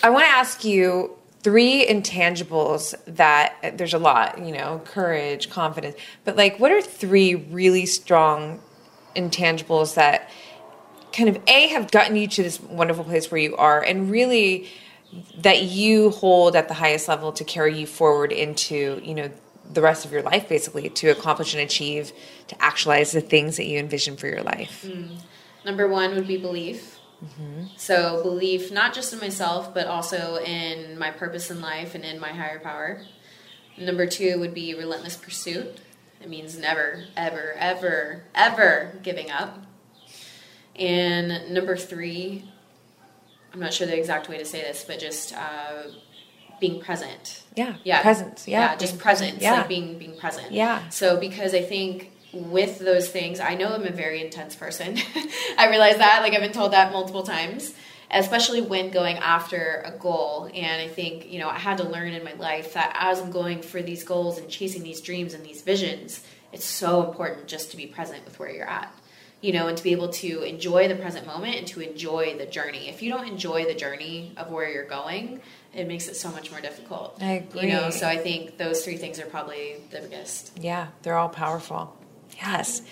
I want to ask you three intangibles that there's a lot, you know, courage, confidence, but like what are three really strong intangibles that kind of A have gotten you to this wonderful place where you are and really that you hold at the highest level to carry you forward into, you know, the rest of your life basically to accomplish and achieve to actualize the things that you envision for your life. Mm. Number one would be belief. Mm-hmm. So belief not just in myself, but also in my purpose in life and in my higher power. Number two would be relentless pursuit. It means never, ever, ever, ever giving up. And number three, I'm not sure the exact way to say this, but just uh, being present. Yeah. Yeah, Presence. Yeah. just presence. Yeah. Like being being present. Yeah. So because I think with those things, I know I'm a very intense person. I realize that. Like I've been told that multiple times, especially when going after a goal. And I think you know I had to learn in my life that as I'm going for these goals and chasing these dreams and these visions, it's so important just to be present with where you're at. You know, and to be able to enjoy the present moment and to enjoy the journey. If you don't enjoy the journey of where you're going, it makes it so much more difficult. I agree. You know, so I think those three things are probably the biggest. Yeah, they're all powerful. Yes.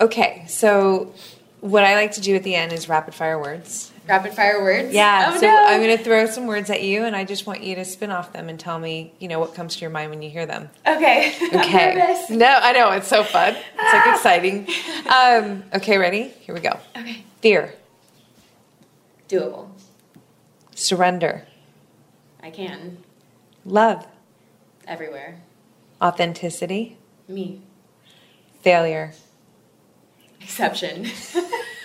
Okay, so what I like to do at the end is rapid fire words. Rapid fire words. Yeah, Oh, so no. I'm going to throw some words at you, and I just want you to spin off them and tell me, you know, what comes to your mind when you hear them. Okay. Okay. no, I know it's so fun. It's like exciting. Um, okay, ready? Here we go. Okay. Fear, Doable. surrender, I can. love, Everywhere. authenticity, Me. failure, Exception.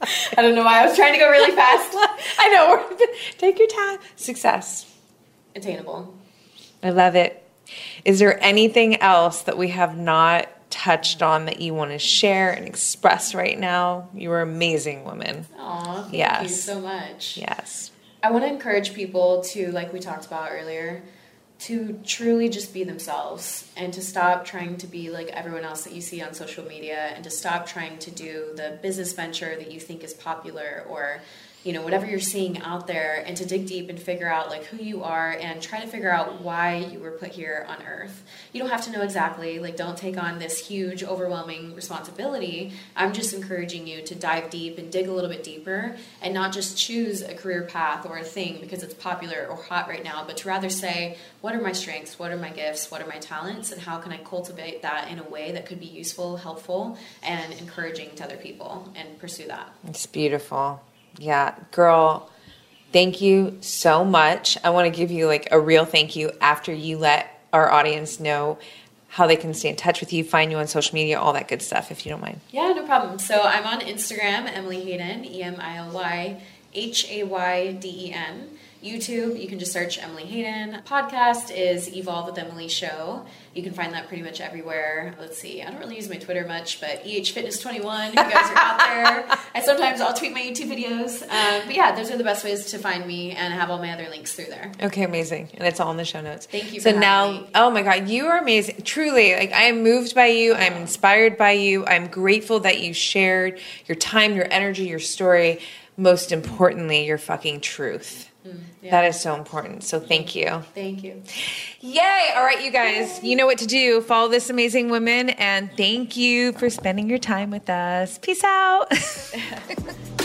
I don't know why I was trying to go really fast. I know. Take your time. Success. Attainable. I love it. Is there anything else that we have not touched on that you want to share and express right now? You are amazing woman. Aw, thank you so much. Yes. I want to encourage people to, like we talked about earlier, to truly just be themselves and to stop trying to be like everyone else that you see on social media and to stop trying to do the business venture that you think is popular or you know whatever you're seeing out there and to dig deep and figure out like who you are and try to figure out why you were put here on earth. You don't have to know exactly like don't take on this huge overwhelming responsibility. I'm just encouraging you to dive deep and dig a little bit deeper and not just choose a career path or a thing because it's popular or hot right now but to rather say what are my strengths? What are my gifts? What are my talents? And how can i cultivate that in a way that could be useful helpful and encouraging to other people and pursue that? It's beautiful. Yeah. Girl, thank you so much. I want to give you like a real thank you after you let our audience know how they can stay in touch with you, find you on social media, all that good stuff, if you don't mind. Yeah, no problem. So I'm on Instagram, Emily Hayden, E M I L Y H A Y D E N. YouTube, you can just search Emily Hayden. Podcast is Evolve with Emily Show. You can find that pretty much everywhere. Let's see, I don't really use my Twitter much, but EH Fitness 21, if you guys are out there. I sometimes I'll tweet my YouTube videos. Um, but yeah, those are the best ways to find me and have all my other links through there. Okay, amazing. And it's all in the show notes. Thank you So now, me. oh my God, you are amazing. Truly, like I am moved by you. I'm inspired by you. I'm grateful that you shared your time, your energy, your story. Most importantly, your fucking truth. Mm, yeah. That is so important. So thank you. Thank you. Yay! All right, you guys, you know what to do. Follow this amazing woman, and thank you for spending your time with us. Peace out.